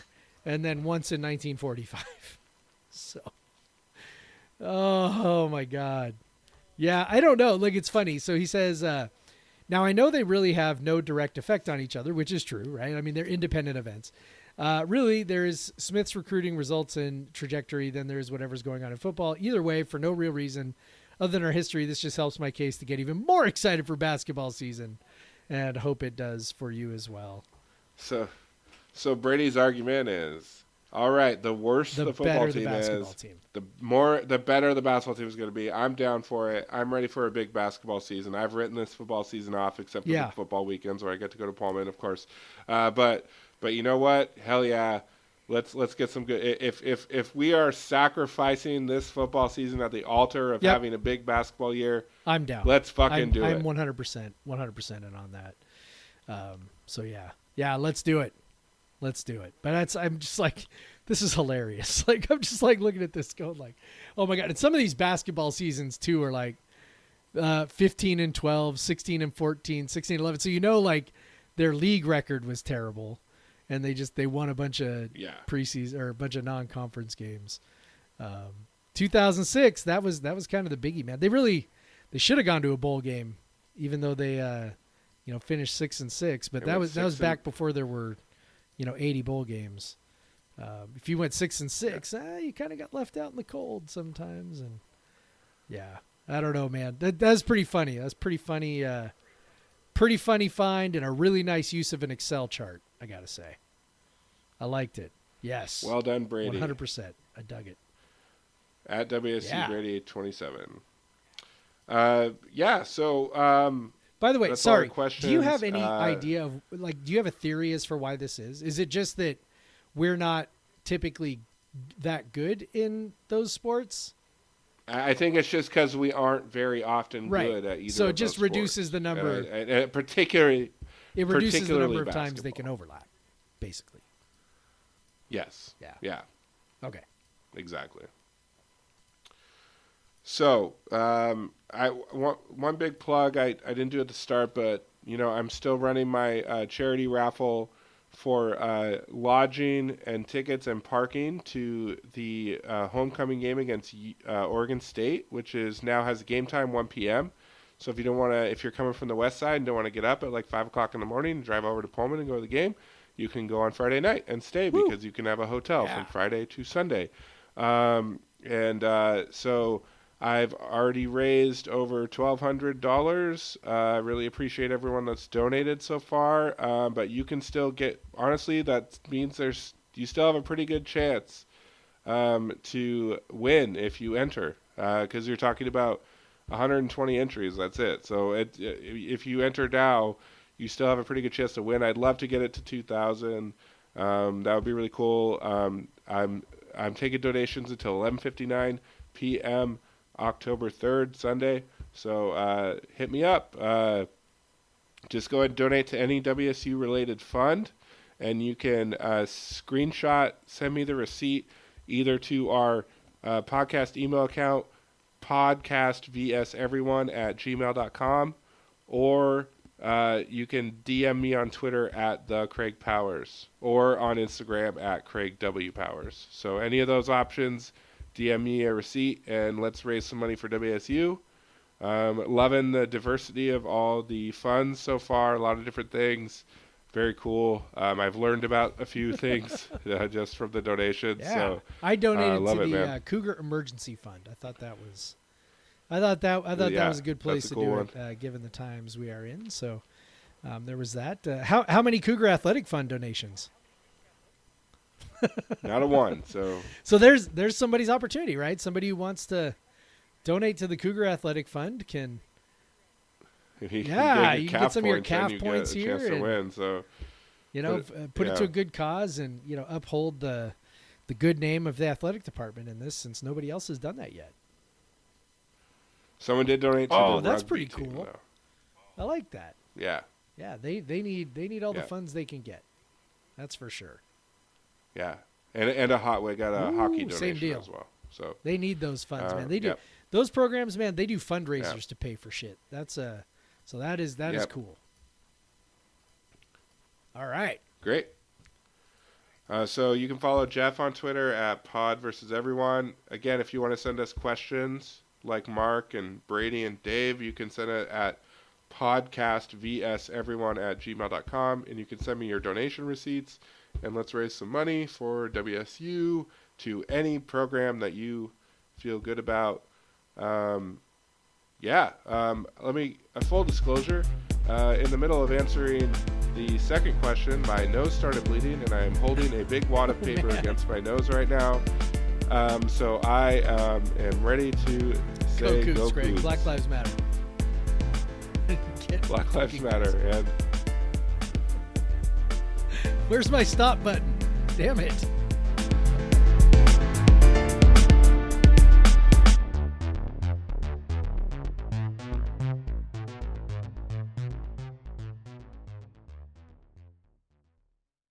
And then once in 1945. <laughs> So, oh my God. Yeah, I don't know. Like, it's funny. So he says, uh, now I know they really have no direct effect on each other, which is true, right? I mean, they're independent events. Uh, really, there is Smith's recruiting results and trajectory then there is whatever's going on in football. Either way, for no real reason other than our history, this just helps my case to get even more excited for basketball season, and hope it does for you as well. So, so Brady's argument is, all right, the worse The the, football the team basketball is, team. the more, the better the basketball team is going to be. I'm down for it. I'm ready for a big basketball season. I've written this football season off, except for Yeah. the football weekends where I get to go to Pullman, of course. Uh, but, but you know what? Hell yeah. Let's let's get some good. If if if we are sacrificing this football season at the altar of Yep. having a big basketball year, I'm down. let's fucking I'm, do I'm it. 100%, 100% in on that. Um, so yeah, yeah, let's do it. Let's do it. But that's, I'm just like, this is hilarious. <laughs> Like, I'm just like looking at this going like, oh my God. And some of these basketball seasons too are like, uh, 15 and 12, 16 and 14, 16 and 11. So, you know, like their league record was terrible and they just, they won a bunch of Yeah. preseason or a bunch of non-conference games. Um, 2006, that was, that was kind of the biggie, man. They really, they should have gone to a bowl game, even though they, uh, you know, finished six and six. But They that went was that was six and- back before there were, you know, 80 bowl games. Um, if you went six and six, eh, you kind of got left out in the cold sometimes. And yeah, I don't know, man. That that's pretty funny. That's pretty funny. Uh, pretty funny find and a really nice use of an Excel chart. I gotta say, I liked it. Yes, Well done, Brady. 100. percent I dug it. at WSC Yeah. Brady 27. Uh, yeah. So um, By the way, That's sorry. Do you have any Uh, idea of like? Do you have a theory as for why this is? Is it just that we're not typically that good in those sports? I think it's just because we aren't very often Right. good at either. So it just reduces sports. the number. And, and, particularly, It reduces the number of times they can overlap, basically. yes. Yeah. Yeah. Okay. Exactly. So, um, I one, one big plug. I, I didn't do at the start, but you know I'm still running my uh, charity raffle for uh, lodging and tickets and parking to the uh, homecoming game against uh, Oregon State, which is now has game time 1 p.m. So if you don't want to, if you're coming from the west side and don't want to get up at like five o'clock in the morning and drive over to Pullman and go to the game, you can go on Friday night and stay Woo. because you can have a hotel Yeah. from Friday to Sunday. Um, and uh, so I've already raised over twelve hundred dollars. Uh, I really appreciate everyone that's donated so far. Um, but you can still get. Honestly, that means there's you still have a pretty good chance um, to win if you enter, because you're talking about 120 entries. That's it. So it, if you enter now, you still have a pretty good chance to win. I'd love to get it to 2,000. Um, that would be really cool. Um, I'm I'm taking donations until 11:59 p.m. October 3rd, Sunday. So uh, hit me up. Uh, just go and donate to any WSU related fund, and you can uh, screenshot, send me the receipt either to our uh, podcast email account, podcastvseveryone at gmail.com, or uh, you can DM me on Twitter at the Craig Powers or on Instagram at Craig W Powers. So any of those options, DM me a receipt and let's raise some money for WSU. Um, loving the diversity of all the funds so far. A lot of different things. Very cool. Um, I've learned about a few <laughs> things uh, just from the donations. Yeah, So I donated love to it, the uh, Cougar Emergency Fund. I thought that was, I thought that I thought Yeah, that was a good place a to cool do one. it, uh, given the times we are in. So um, there was that. Uh, how how many Cougar Athletic Fund donations? Not a one. So So there's there's somebody's opportunity, right? Somebody who wants to donate to the Cougar Athletic Fund can. <laughs> you can Yeah, get you get some of your CAF points here chance to and- win. So you know, Put put, uh, put it to a good cause and you know uphold the the good name of the athletic department in this, since nobody else has done that yet. someone did donate to Oh, that's pretty cool. though. I like that. Yeah, Yeah, they they need they need all the funds they can get. That's for sure. Yeah, and and a hot we got a hockey donation same deal. as well. So They need those funds, Uh, man. They do yep. those programs, man. They do fundraisers to pay for shit. That's uh so that is that is Yep. cool. All right. great. Uh, so you can follow Jeff on Twitter at Pod versus Everyone. Again, if you want to send us questions like Mark and Brady and Dave, you can send it at podcastvseveryone at gmail.com and you can send me your donation receipts and let's raise some money for WSU to any program that you feel good about. Um, yeah, um, let me, a full disclosure. Uh, in the middle of answering the second question, my nose started bleeding, and I am holding a big wad of paper <laughs> against my nose right now. Um, so I um, am ready to Go say Cougs, go. Black Lives Matter. <laughs> Black Lives Matter, and Where's my stop button? Damn it.